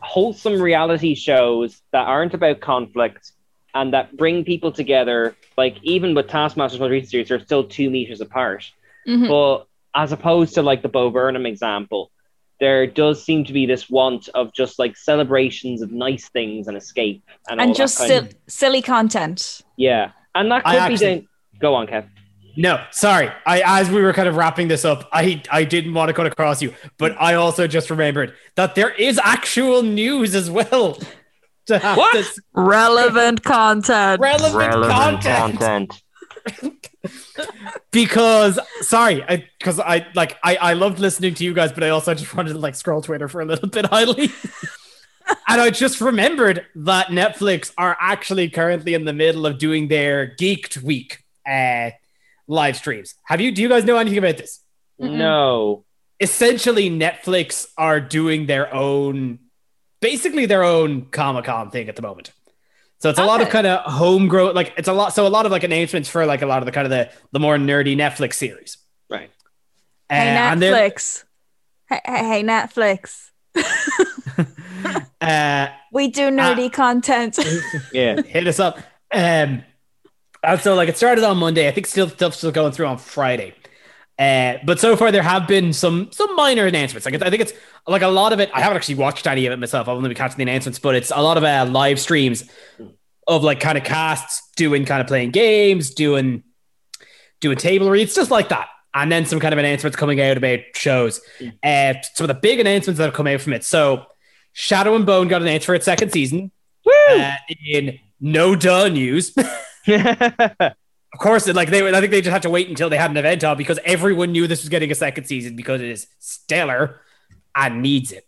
wholesome reality shows that aren't about conflict and that bring people together. Like even with Taskmaster's most recent series, they're still two meters apart. Mhm. But as opposed to like the Bo Burnham example, there does seem to be this want of just like celebrations of nice things and escape and, all and that just kind sil- of- silly content. yeah, and that I could be actually- down. Go on, Kev. No, sorry. I as we were kind of wrapping this up, I I didn't want to cut across you, but I also just remembered that there is actual news as well. To have What? this Relevant content. relevant, Relevant content. content. because sorry, because I, like I I loved listening to you guys, but I also just wanted to like scroll Twitter for a little bit idly. and I just remembered that Netflix are actually currently in the middle of doing their Geeked Week uh, live streams. Have you? Do you guys know anything about this? No. Essentially, Netflix are doing their own, basically their own Comic Con thing at the moment. So it's a lot of kind of homegrown, like it's a lot. So a lot of like announcements for like a lot of the kind of the the more nerdy Netflix series. Right. Uh, Hey and Netflix. Hey, hey, hey Netflix. uh, We do nerdy content. Yeah. hit us up. Um, and so like it started on Monday. I think still stuff's still going through on Friday. Uh, but so far there have been some some minor announcements. Like I think it's like a lot of it. I haven't actually watched any of it myself. I've only been catching the announcements, but it's a lot of uh, live streams of like kind of casts doing kind of playing games, doing doing table reads, just like that. And then some kind of announcements coming out about shows. Uh, some of the big announcements that have come out from it. So Shadow and Bone got announced for its second season. Uh, in no duh news. of course, it, like they I think they just had to wait until they had an event on because everyone knew this was getting a second season because it is stellar and needs it.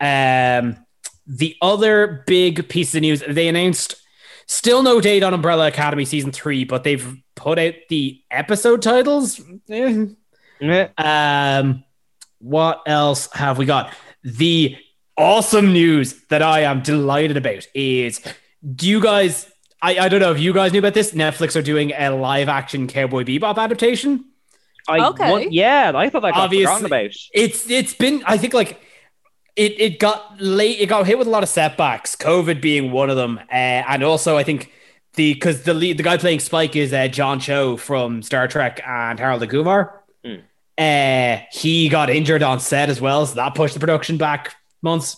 Um, the other big piece of news they announced still no date on Umbrella Academy season three, but they've put out the episode titles. Eh. Um, what else have we got? The awesome news that I am delighted about is do you guys I, I don't know if you guys knew about this. Netflix are doing a live action Cowboy Bebop adaptation. I, Okay. what- yeah, I thought that got forgotten about. It's it's been I think like it it got late it got hit with a lot of setbacks, COVID being one of them. Uh, and also I think the because the lead the guy playing Spike is uh, John Cho from Star Trek and Harold and Kumar. Hmm. Uh, he got injured on set as well, so that pushed the production back months.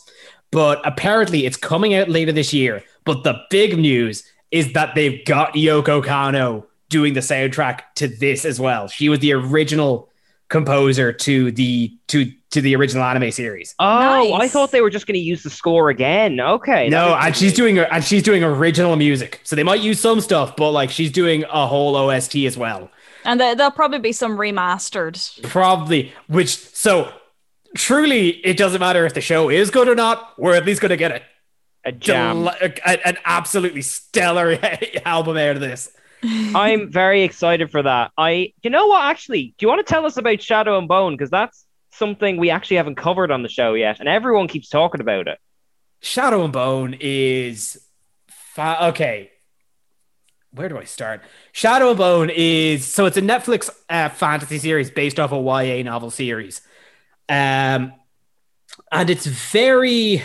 But apparently, it's coming out later this year. But the big news is that they've got Yoko Kanno doing the soundtrack to this as well. She was the original composer to the to to the original anime series. Oh, I thought they were just going to use the score again. Okay. No, and is- she's doing and she's doing original music. So they might use some stuff, but like she's doing a whole OST as well. and there, there'll probably be some remastered. Probably, which so truly it doesn't matter if the show is good or not. We're at least going to get a, a jam. deli- a- an absolutely stellar album out of this. I'm very excited for that. I, you know what? Actually, do you want to tell us about Shadow and Bone? Because that's something we actually haven't covered on the show yet, and everyone keeps talking about it. Shadow and Bone is fa- okay. Where do I start? Shadow and Bone is so it's a Netflix uh, fantasy series based off a YA novel series, um, and it's very.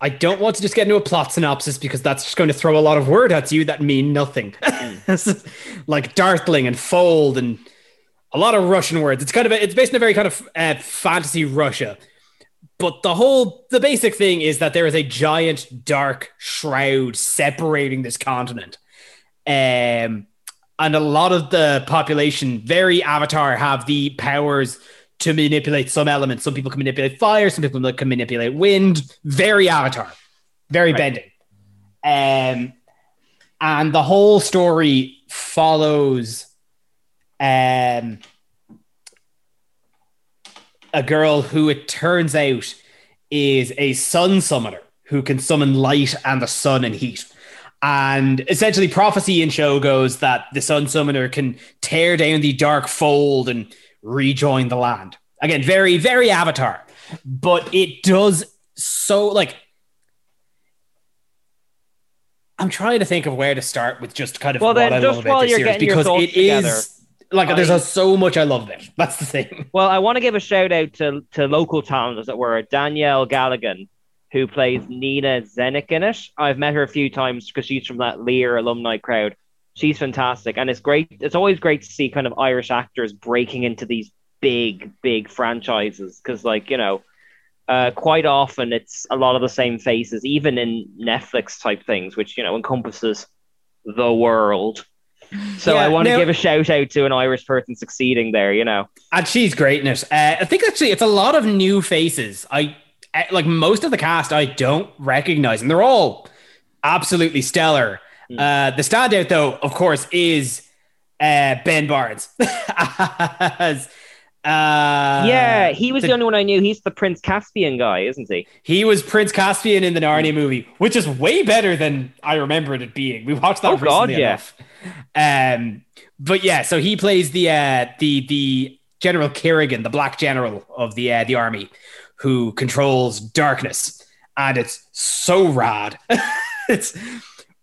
I don't want to just get into a plot synopsis because that's just going to throw a lot of word at you that mean nothing, like Darkling and fold and a lot of Russian words. It's kind of a, it's based in a very kind of uh, fantasy Russia, but the whole the basic thing is that there is a giant dark shroud separating this continent, um, and a lot of the population, very Avatar, have the powers to manipulate some elements. Some people can manipulate fire, some people can manipulate wind. Very Avatar, very bending. Um, and the whole story follows um, a girl who it turns out is a sun summoner who can summon light and the sun and heat. And essentially, prophecy in show goes that the sun summoner can tear down the dark fold and rejoin the land. Again, very, very avatar, but it does so like. I'm trying to think of where to start with just kind of Well, what then, I just love about while this you're series getting your because thoughts it is together, like there's I- a, so much I love it. That's the thing. Well, I want to give a shout out to, to local talent, as it were, Danielle Galligan, who plays Nina Zenik in it. I've met her a few times because she's from that Lir alumni crowd. She's fantastic, and it's great. It's always great to see kind of Irish actors breaking into these big, big franchises because, like you know, uh, quite often it's a lot of the same faces, even in Netflix type things, which you know encompasses the world. So Yeah, I want to give a shout out to an Irish person succeeding there. You know. And she's great in it. Uh, I think actually it's a lot of new faces. I uh, like most of the cast I don't recognize, and they're all absolutely stellar. Uh, the standout, though, of course, is uh, Ben Barnes. As, uh, yeah, he was the, the- only one I knew. He's the Prince Caspian guy, isn't he? He was Prince Caspian in the Narnia movie, which is way better than I remembered it being. We watched that Oh, God, recently yeah. enough. Um, but yeah, so he plays the uh, the the General Kirigan, the Black General of the uh, the army, who controls darkness, and it's so rad. it's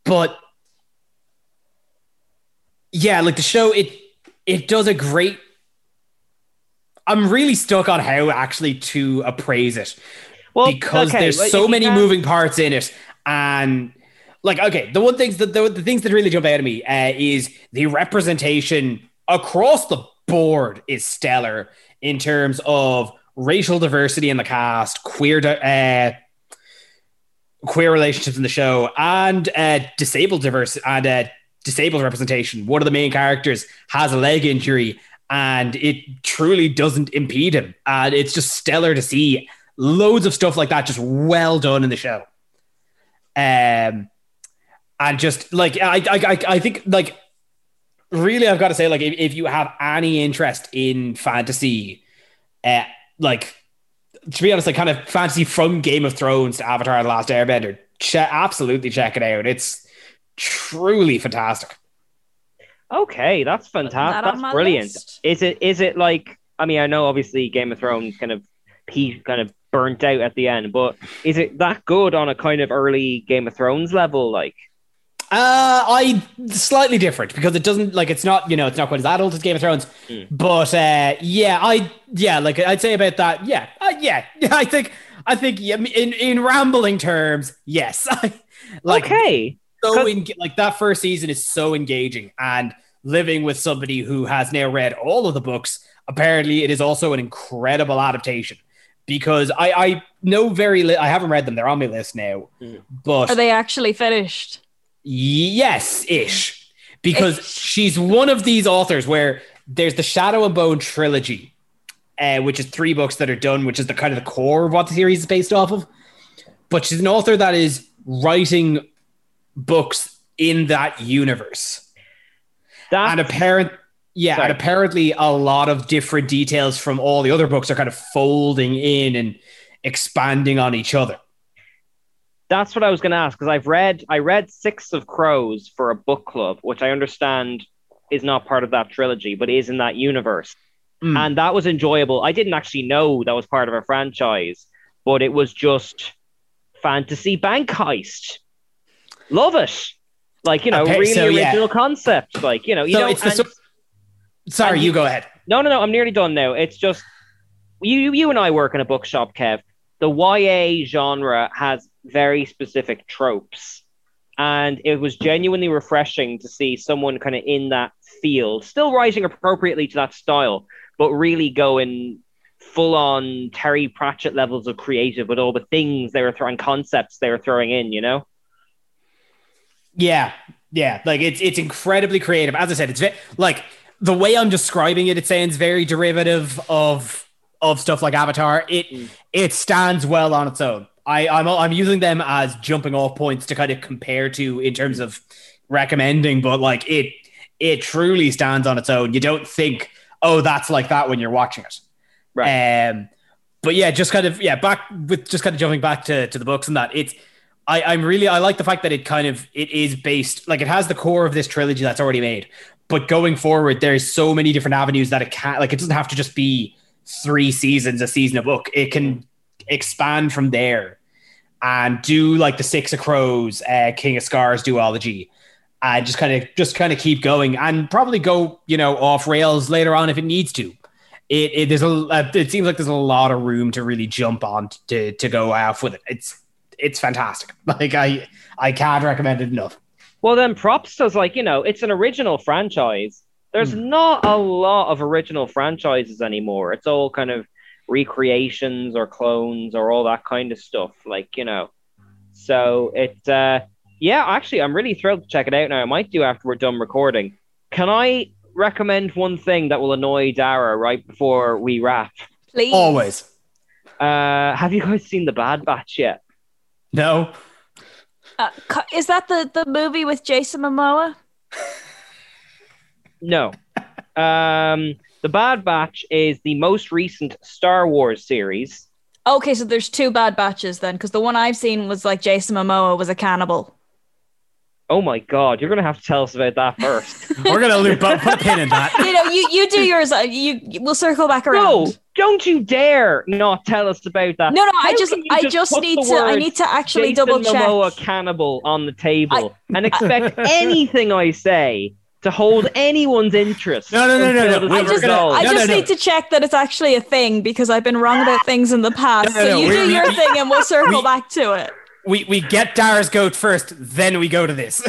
but yeah, like the show, it it does a great. I'm really stuck on how actually to appraise it Well, because okay, there's well, so many can- moving parts in it and like okay the one things that the, the things that really jump out at me uh, is the representation across the board is stellar in terms of racial diversity in the cast queer uh, queer relationships in the show and uh, disabled diversity and uh, disabled representation. One of the main characters has a leg injury and it truly doesn't impede him. And it's just stellar to see. Loads of stuff like that just well done in the show. Um and just like i i i, think like really i've got to say like if, if you have any interest in fantasy uh like to be honest like kind of fantasy from game of thrones to avatar the last airbender absolutely check it out. It's truly fantastic Okay, that's fantastic. that That's brilliant. list. Is it? Is it like? I mean, I know obviously Game of Thrones kind of he kind of burnt out at the end, but is it that good on a kind of early Game of Thrones level? Like, Uh, I slightly different because it doesn't like it's not you know it's not quite as adult as Game of Thrones, but uh, yeah, I yeah like I'd say about that yeah uh, yeah I think I think yeah, in in rambling terms yes like okay, so en- like that first season is so engaging and living with somebody who has now read all of the books apparently it is also an incredible adaptation because I I know very li- I haven't read them they're on my list now but Are they actually finished? Yes, ish. Because she's one of these authors where there's the Shadow and Bone trilogy, uh, which is three books that are done, which is the kind of the core of what the series is based off of. But she's an author that is writing books in that universe. That's, and apparent yeah, Sorry. and apparently a lot of different details from all the other books are kind of folding in and expanding on each other. that's what I was going to ask because I've read I read Six of Crows for a book club, which I understand is not part of that trilogy, but is in that universe. Mm. and that was enjoyable. I didn't actually know that was part of a franchise, but it was just fantasy bank heist. Love it. Like, you know, Okay, really so, yeah. original concept. Like, you know, you So know, it's and- sort- Sorry, and you go ahead. no, no, no. I'm nearly done now. It's just you, you and I work in a bookshop, Kev. The YA genre has very specific tropes, and it was genuinely refreshing to see someone kind of in that field, still writing appropriately to that style, but really going full on Terry Pratchett levels of creative with all the things they were throwing, concepts they were throwing in. You know. Yeah, yeah, like it's it's incredibly creative. As I said, it's ve- like the way I'm describing it. It sounds very derivative of of stuff like Avatar. It it stands well on its own. I I'm I'm using them as jumping off points to kind of compare to in terms of recommending, but like it it truly stands on its own. You don't think, oh, that's like that when you're watching it. Right. Um, but yeah, just kind of yeah, back with just kind of jumping back to, to the books and that it's I, I'm really I like the fact that it kind of it is based like it has the core of this trilogy that's already made. But going forward, there's so many different avenues that it can like it doesn't have to just be three seasons, a season a book. It can expand from there and do like the Six of Crows, uh, King of Scars duology, and just kind of just kind of keep going and probably go you know off rails later on if it needs to. It, it there's a uh, it seems like there's a lot of room to really jump on to to go off with it. It's it's fantastic. Like I I can't recommend it enough. Well, then props does like you know it's an original franchise. There's not a lot of original franchises anymore. It's all kind of recreations or clones or all that kind of stuff. Like you know, so it uh, yeah. Actually, I'm really thrilled to check it out now. I might do after we're done recording. Can I recommend one thing that will annoy Dara right before we wrap? Please. Always. Uh, have you guys seen the Bad Batch yet? No. Uh, is that the the movie with Jason Momoa? No. Um, the Bad Batch is the most recent Star Wars series. Okay, so there's two Bad Batches then, because the one I've seen was like Jason Momoa was a cannibal. Oh my god, you're gonna have to tell us about that first. We're gonna loop up, put a pin in that. you know, you you do yours. uh, You we'll circle back around. No, don't you dare not tell us about that. No, no, I How just- I just need to- I need to actually Jason double check. Momoa cannibal on the table and expect anything I say to hold anyone's interest. No, no, no, no, no. I just, gonna- I No, no, just no. need to check that it's actually a thing because I've been wrong about things in the past. No, no, so you we- do we- your we- thing and we'll circle we- back to it. We we get Dara's goat first, then we go to this.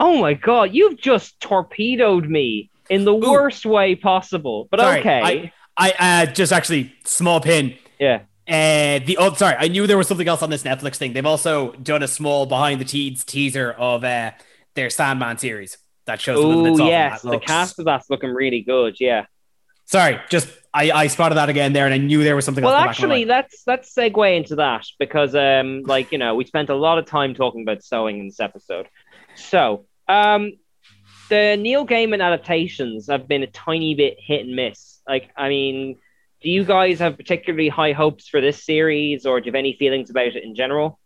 Oh my god, you've just torpedoed me in the worst way possible. But Sorry, okay. I, I uh, just actually small pin. yeah. Uh, the oh, sorry, I knew there was something else on this Netflix thing. They've also done a small behind the teens teaser of uh, their Sandman series that shows Oh bits off and yes, the cast of that's looking really good. Yeah. Sorry, just I, I spotted that again there, and I knew there was something. Well, else in the back of my actually, let's let's segue into that because, um, like you know, we spent a lot of time talking about sewing in this episode. So, um, the Neil Gaiman adaptations have been a tiny bit hit and miss. Like, I mean, do you guys have particularly high hopes for this series, or do you have any feelings about it in general?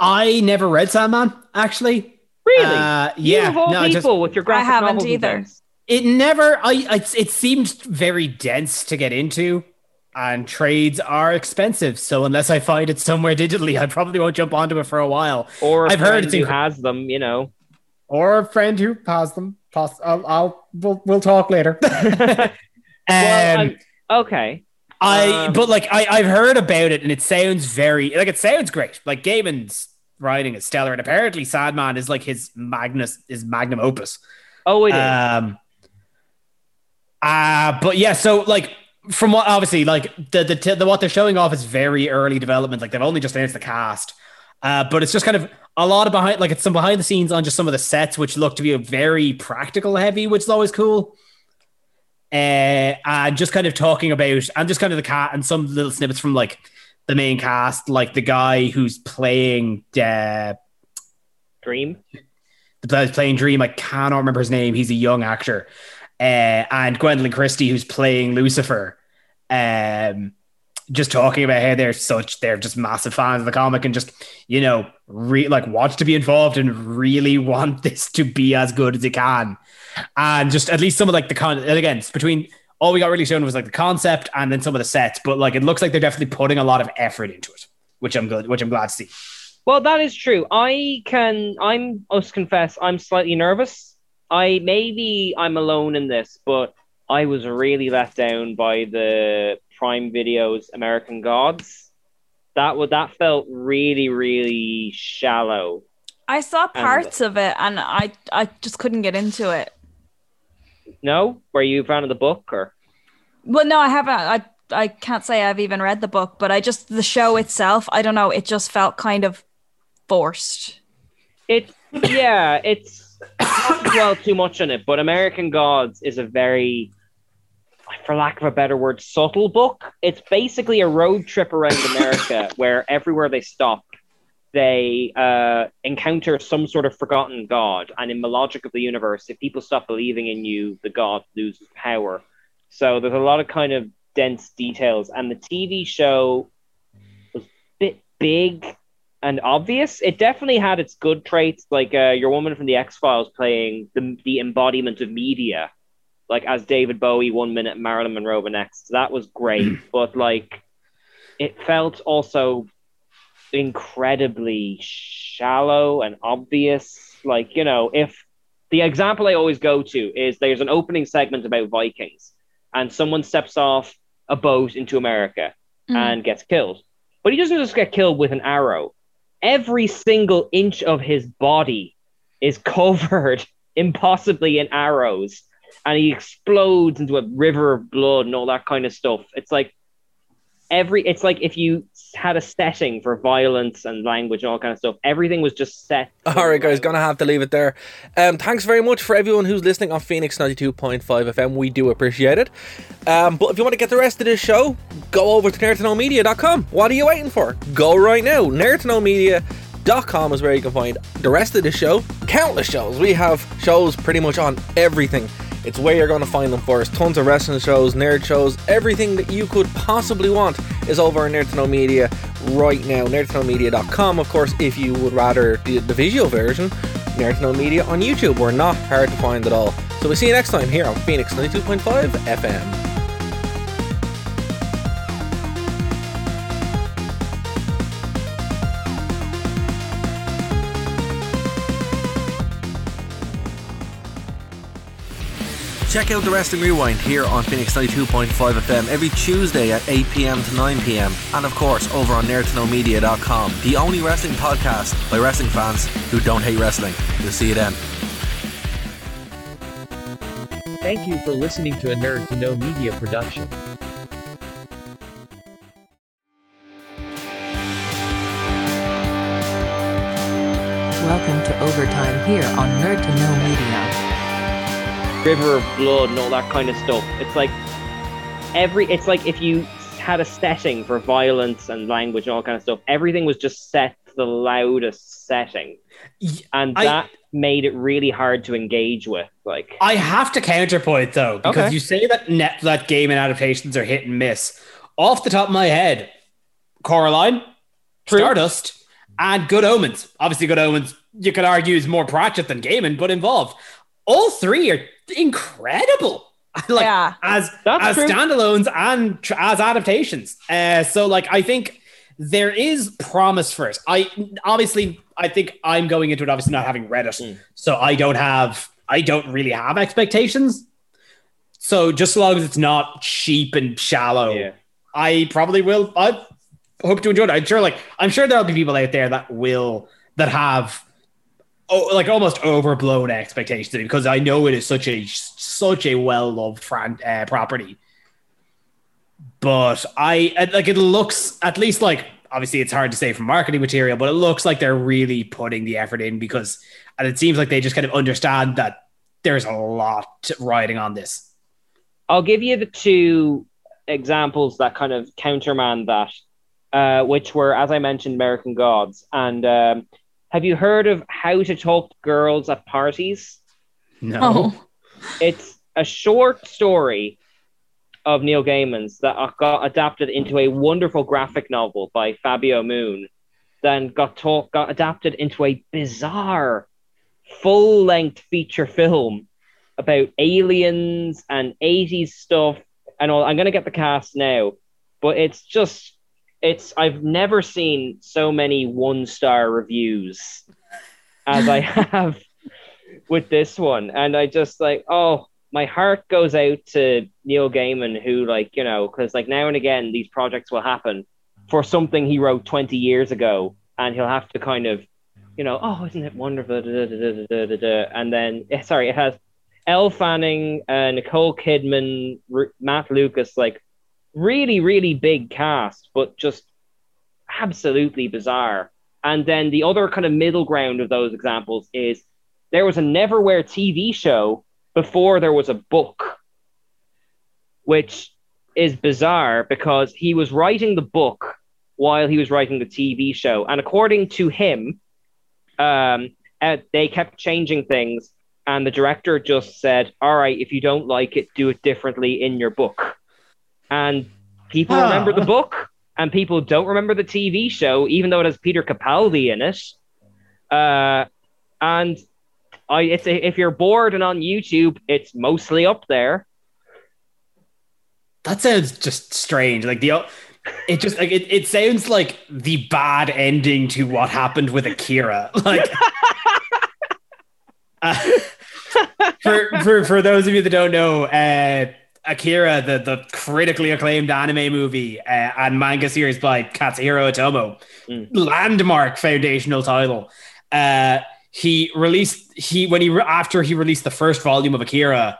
I never read Sandman actually. Really? Uh, You yeah, of all no, I people just- with your graphic I haven't novels either. things. It never. I. It, it seemed very dense to get into, and trades are expensive. So unless I find it somewhere digitally, I probably won't jump onto it for a while. Or a I've heard friend it's who inc- has them, you know. or a friend who has them. Poss- I'll, I'll we'll, we'll talk later. um, Well, okay. I um, but like I I've heard about it and it sounds very like it sounds great. Like Gaiman's writing is stellar and apparently Sandman is like his magnus his magnum opus. Oh, it is. Um uh but yeah, so like from what obviously like the, the the what they're showing off is very early development. Like they've only just announced the cast. Uh, but it's just kind of a lot of behind, like it's some behind the scenes on just some of the sets, which look to be a very practical heavy, which is always cool. Uh, and just kind of talking about, and just kind of the cat and some little snippets from like the main cast, like the guy who's playing uh, Dream. the guy who's playing Dream. I cannot remember his name. He's a young actor. Uh, and Gwendoline Christie, who's playing Lucifer. Um, just talking about how they're such they're just massive fans of the comic and just you know re- like want to be involved and really want this to be as good as it can and just at least some of like the con and again it's between all we got really shown was like the concept and then some of the sets but like it looks like they're definitely putting a lot of effort into it which i'm good which i'm glad to see Well, that is true. I can. I'm. Must confess, I'm slightly nervous. I maybe I'm alone in this, but I was really let down by the Prime Video's American Gods. That would that felt really, really shallow. I saw And- parts of it and I I just couldn't get into it. No, were you a fan of the book or? Well, no, I haven't. I I can't say I've even read the book, but I just the show itself. I don't know. It just felt kind of forced. It's yeah, it's dwell too much on it, but American Gods is a very, for lack of a better word, subtle book. It's basically a road trip around America where everywhere they stop, they uh, encounter some sort of forgotten god, and in the logic of the universe, if people stop believing in you, the god loses power. So there's a lot of kind of dense details, and the TV show was a bit big and obvious. It definitely had its good traits, like uh, your woman from the X Files playing the the embodiment of media, like as David Bowie one minute, Marilyn Monroe the next. That was great, but like it felt also incredibly shallow and obvious. Like you know, if the example I always go to is there's an opening segment about Vikings, and someone steps off a boat into America Mm. and gets killed. But he doesn't just get killed with an arrow. Every single inch of his body is covered impossibly in arrows, and he explodes into a river of blood and all that kind of stuff. It's like every it's like if you had a setting for violence and language and all kind of stuff. Everything was just set. All right, guys, gonna have to leave it there. Um, thanks very much for everyone who's listening on Phoenix ninety two point five FM. We do appreciate it. Um, but if you want to get the rest of this show, go over to nerdtoknowmedia.com. What are you waiting for? Go right now. Nerdtoknowmedia.com is where you can find the rest of the show. Countless shows. We have shows pretty much on everything. It's where you're going to find them first. Tons of wrestling shows, nerd shows, everything that you could possibly want is over on Nerd to Know Media right now. NerdToKnowMedia.com, of course, if you would rather the, the visual version. Nerd to Know Media on YouTube. We're not hard to find at all. So we'll see you next time here on Phoenix 92.5 FM. Check out the Wrestling Rewind here on Phoenix 92.5 FM every Tuesday at 8 pm to 9 pm. And of course, over on nerdtoknowmedia.com, the only wrestling podcast by wrestling fans who don't hate wrestling. We'll see you then. Thank you for listening to a Nerd to Know Media production. Welcome to Overtime here on Nerd to Know Media. River of Blood and all that kind of stuff. It's like every. It's like if you had a setting for violence and language and all kind of stuff. Everything was just set to the loudest setting, and I- that made it really hard to engage with. Like I have to counterpoint though, because Okay. you say that net that Gaiman adaptations are hit and miss. Off the top of my head, Coraline, Stardust, and Good Omens. Obviously, Good Omens, you could argue is more Pratchett than Gaiman, but involved. All three are incredible. like as That's as true. standalones and tr- as adaptations. Uh, so like I think there is promise for it. I obviously I think I'm going into it obviously not having read it, Hmm. so I don't have I don't really have expectations. So just as long as it's not cheap and shallow, I probably will. I hope to enjoy it. I'm sure, like I'm sure there'll be people out there that will that have oh, like almost overblown expectations because I know it is such a such a well loved fran- uh, property. But I like it looks at least like obviously it's hard to say from marketing material, but it looks like they're really putting the effort in because and it seems like they just kind of understand that there's a lot riding on this. I'll give you the two examples that kind of countermand that, uh, which were, as I mentioned, American Gods. And um, have you heard of How to Talk to Girls at Parties? No. It's a short story of Neil Gaiman's that got adapted into a wonderful graphic novel by Fabio Moon, then got talk, got adapted into a bizarre full length feature film about aliens and 80s stuff and all. I'm going to get the cast now, but it's just, it's, I've never seen so many one star reviews as I have with this one. And I just like, oh, my heart goes out to Neil Gaiman, who, like, you know, because like now and again, these projects will happen for something he wrote 20 years ago, and he'll have to kind of, you know, oh, isn't it wonderful? And then, eh, sorry, it has Elle Fanning, uh, Nicole Kidman, R- Matt Lucas, like really, really big cast, but just absolutely bizarre. And then the other kind of middle ground of those examples is there was a Neverwhere TV show before there was a book, which is bizarre because he was writing the book while he was writing the TV show. And according to him, um, uh, they kept changing things. And the director just said, All right, if you don't like it, do it differently in your book. And people Huh. remember the book, and people don't remember the TV show, even though it has Peter Capaldi in it. Uh, and I, it's a, if you're bored and on YouTube, it's mostly up there. That sounds just strange. Like the it just like it, it sounds like the bad ending to what happened with Akira. Like uh, for for for those of you that don't know, uh Akira, the the critically acclaimed anime movie uh, and manga series by Katsuhiro Otomo, landmark foundational title. Uh, he released he when he after he released the first volume of Akira,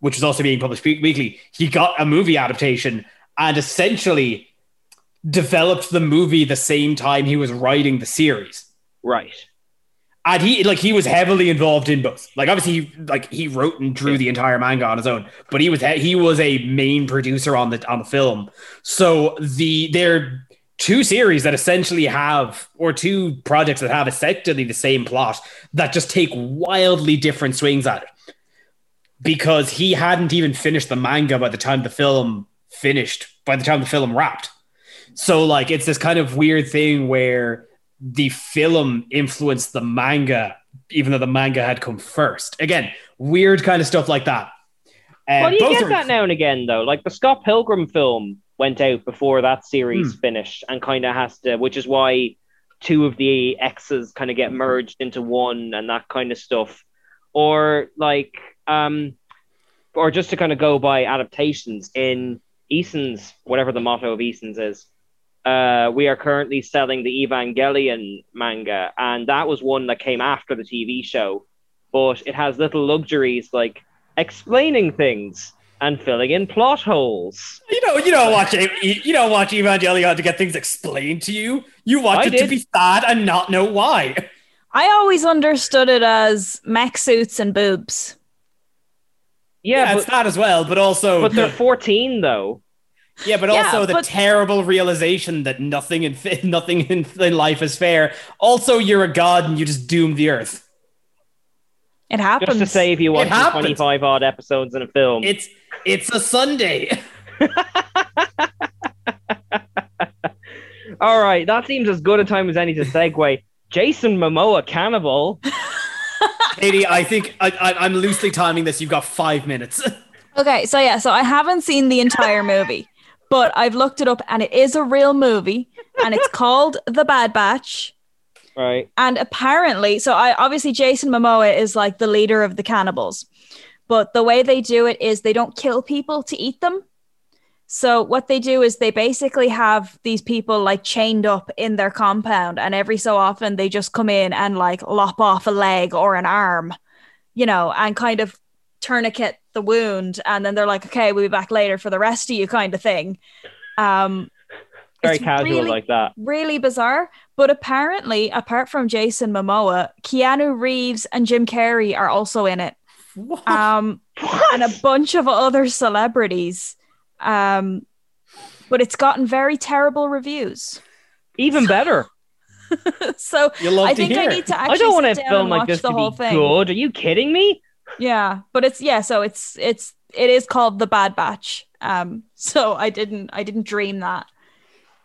which was also being published weekly, he got a movie adaptation, and essentially developed the movie the same time he was writing the series. Right. And he like he was heavily involved in both. Like obviously, he, like he wrote and drew the entire manga on his own, but he was he was a main producer on the on the film. So the they're two series that essentially have or two projects that have essentially the same plot that just take wildly different swings at it. Because he hadn't even finished the manga by the time the film finished, by the time the film wrapped. So like it's this kind of weird thing where the film influenced the manga, even though the manga had come first. Again, weird kind of stuff like that. Uh, well, you get are- that now and again, though. Like the Scott Pilgrim film went out before that series Hmm. finished, and kind of has to, which is why two of the X's kind of get merged into one and that kind of stuff. Or like, um, or just to kind of go by adaptations in Eason's, whatever the motto of Eason's is. Uh, we are currently selling the Evangelion manga, and that was one that came after the TV show, but it has little luxuries like explaining things and filling in plot holes. You know, you don't watch you don't watch Evangelion to get things explained to you. You watch I it to be sad and not know why. I always understood it as mech suits and boobs. Yeah, it's that as well, but also But they're 14 though. Yeah, but Yeah, also the but- terrible realization that nothing in nothing in, in life is fair. Also, you're a god and you just doom the earth. It happens. Just to save you It watching happens. 25 odd episodes in a film. It's it's a Sunday. All right, that seems as good a time as any to segue. Jason Momoa cannibal. Katie, I think I, I, I'm loosely timing this. You've got five minutes. Okay, so yeah, so I haven't seen the entire movie, but I've looked it up and it is a real movie and it's called The Bad Batch. Right. And apparently, so I obviously Jason Momoa is like the leader of the cannibals, but the way they do it is they don't kill people to eat them. So what they do is they basically have these people like chained up in their compound, and every so often they just come in and like lop off a leg or an arm, you know, and kind of tourniquet the wound, and then they're like, okay, we'll be back later for the rest of you, kind of thing. Um, Very casual really- like that. really bizarre. But apparently, apart from Jason Momoa, Keanu Reeves and Jim Carrey are also in it. Um, and a bunch of other celebrities. Um, but it's gotten very terrible reviews. Even better. so I to think I need to I actually don't want a film like this the to whole be thing. good. Are you kidding me? Yeah, but it's yeah, so it's it's it is called the Bad Batch. Um, so I didn't I didn't dream that.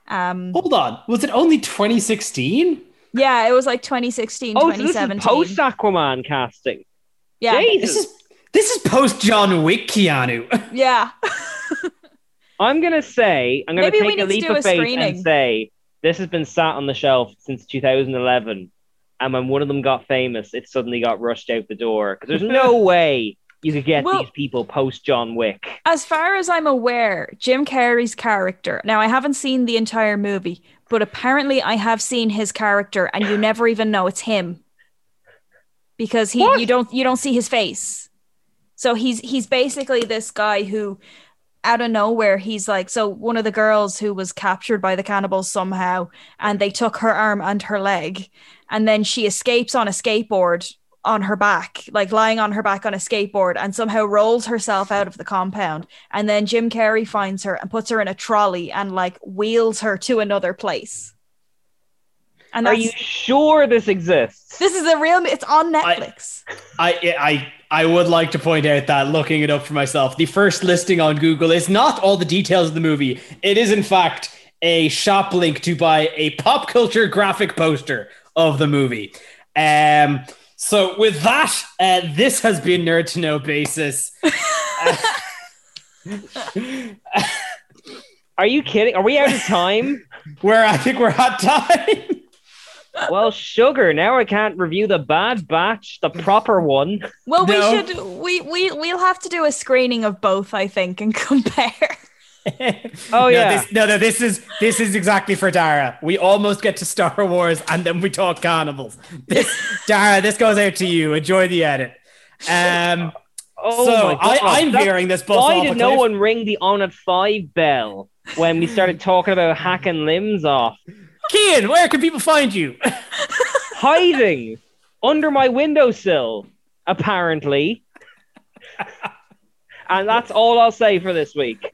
Um, Hold on, was it only 2016? yeah, it was like 2016, Oh, so this is post Aquaman casting. yeah, Jesus. This is this is post John Wick, Keanu. yeah. I'm gonna say I'm gonna Maybe take a leap of a faith screening. and say this has been sat on the shelf since 2011, and when one of them got famous, it suddenly got rushed out the door because there's no way you could get Well- these people post John Wick. As far as I'm aware, Jim Carrey's character. Now, I haven't seen the entire movie, but apparently, I have seen his character, and you never even know it's him because he you don't you don't see his face. So he's he's basically this guy who, out of nowhere, he's like so one of the girls who was captured by the cannibals somehow, and they took her arm and her leg, and then she escapes on a skateboard on her back, like lying on her back on a skateboard, and somehow rolls herself out of the compound. And then Jim Carrey finds her and puts her in a trolley and like wheels her to another place. And Are you sure this exists? this is a real. It's on Netflix. I I I would like to point out that looking it up for myself, the first listing on Google is not all the details of the movie. It is in fact a shop link to buy a pop culture graphic poster of the movie. Um so with that, uh, this has been Nerd to Know Basis. Are you kidding? Are we out of time? Where I think we're at time. well, sugar. Now I can't review the Bad Batch, the proper one. Well, No. we should. We we we'll have to do a screening of both, I think, and compare. Oh no, yeah. This, no, no, this is this is exactly for Dara. We almost get to Star Wars and then we talk cannibals. This Dara, this goes out to you. Enjoy the edit. Um Oh so my God. I, I'm That- veering this bus Why did no cliff. one ring the on at five bell? when we started talking about hacking limbs off. Kian, where can people find you? Hiding under my windowsill, apparently. and that's all I'll say for this week.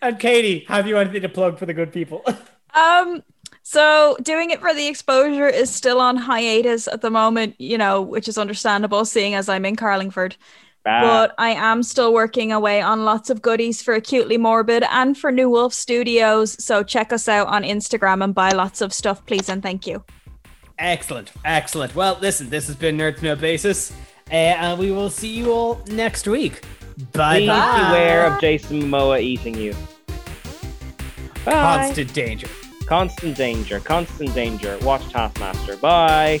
And Katie, have you anything to plug for the good people? Um, so doing it for the exposure is still on hiatus at the moment, you know, which is understandable seeing as I'm in Carlingford. But I am still working away on lots of goodies for Acutely Morbid and for New Wolf Studios. So check us out on Instagram and buy lots of stuff, please and thank you. excellent, excellent. Well, listen, this has been Nerd to Know Basis, uh, and we will see you all next week. Bye Please bye. beware of Jason Momoa eating you. Bye. Constant danger. Constant danger. Constant danger. Watch Taskmaster. Bye.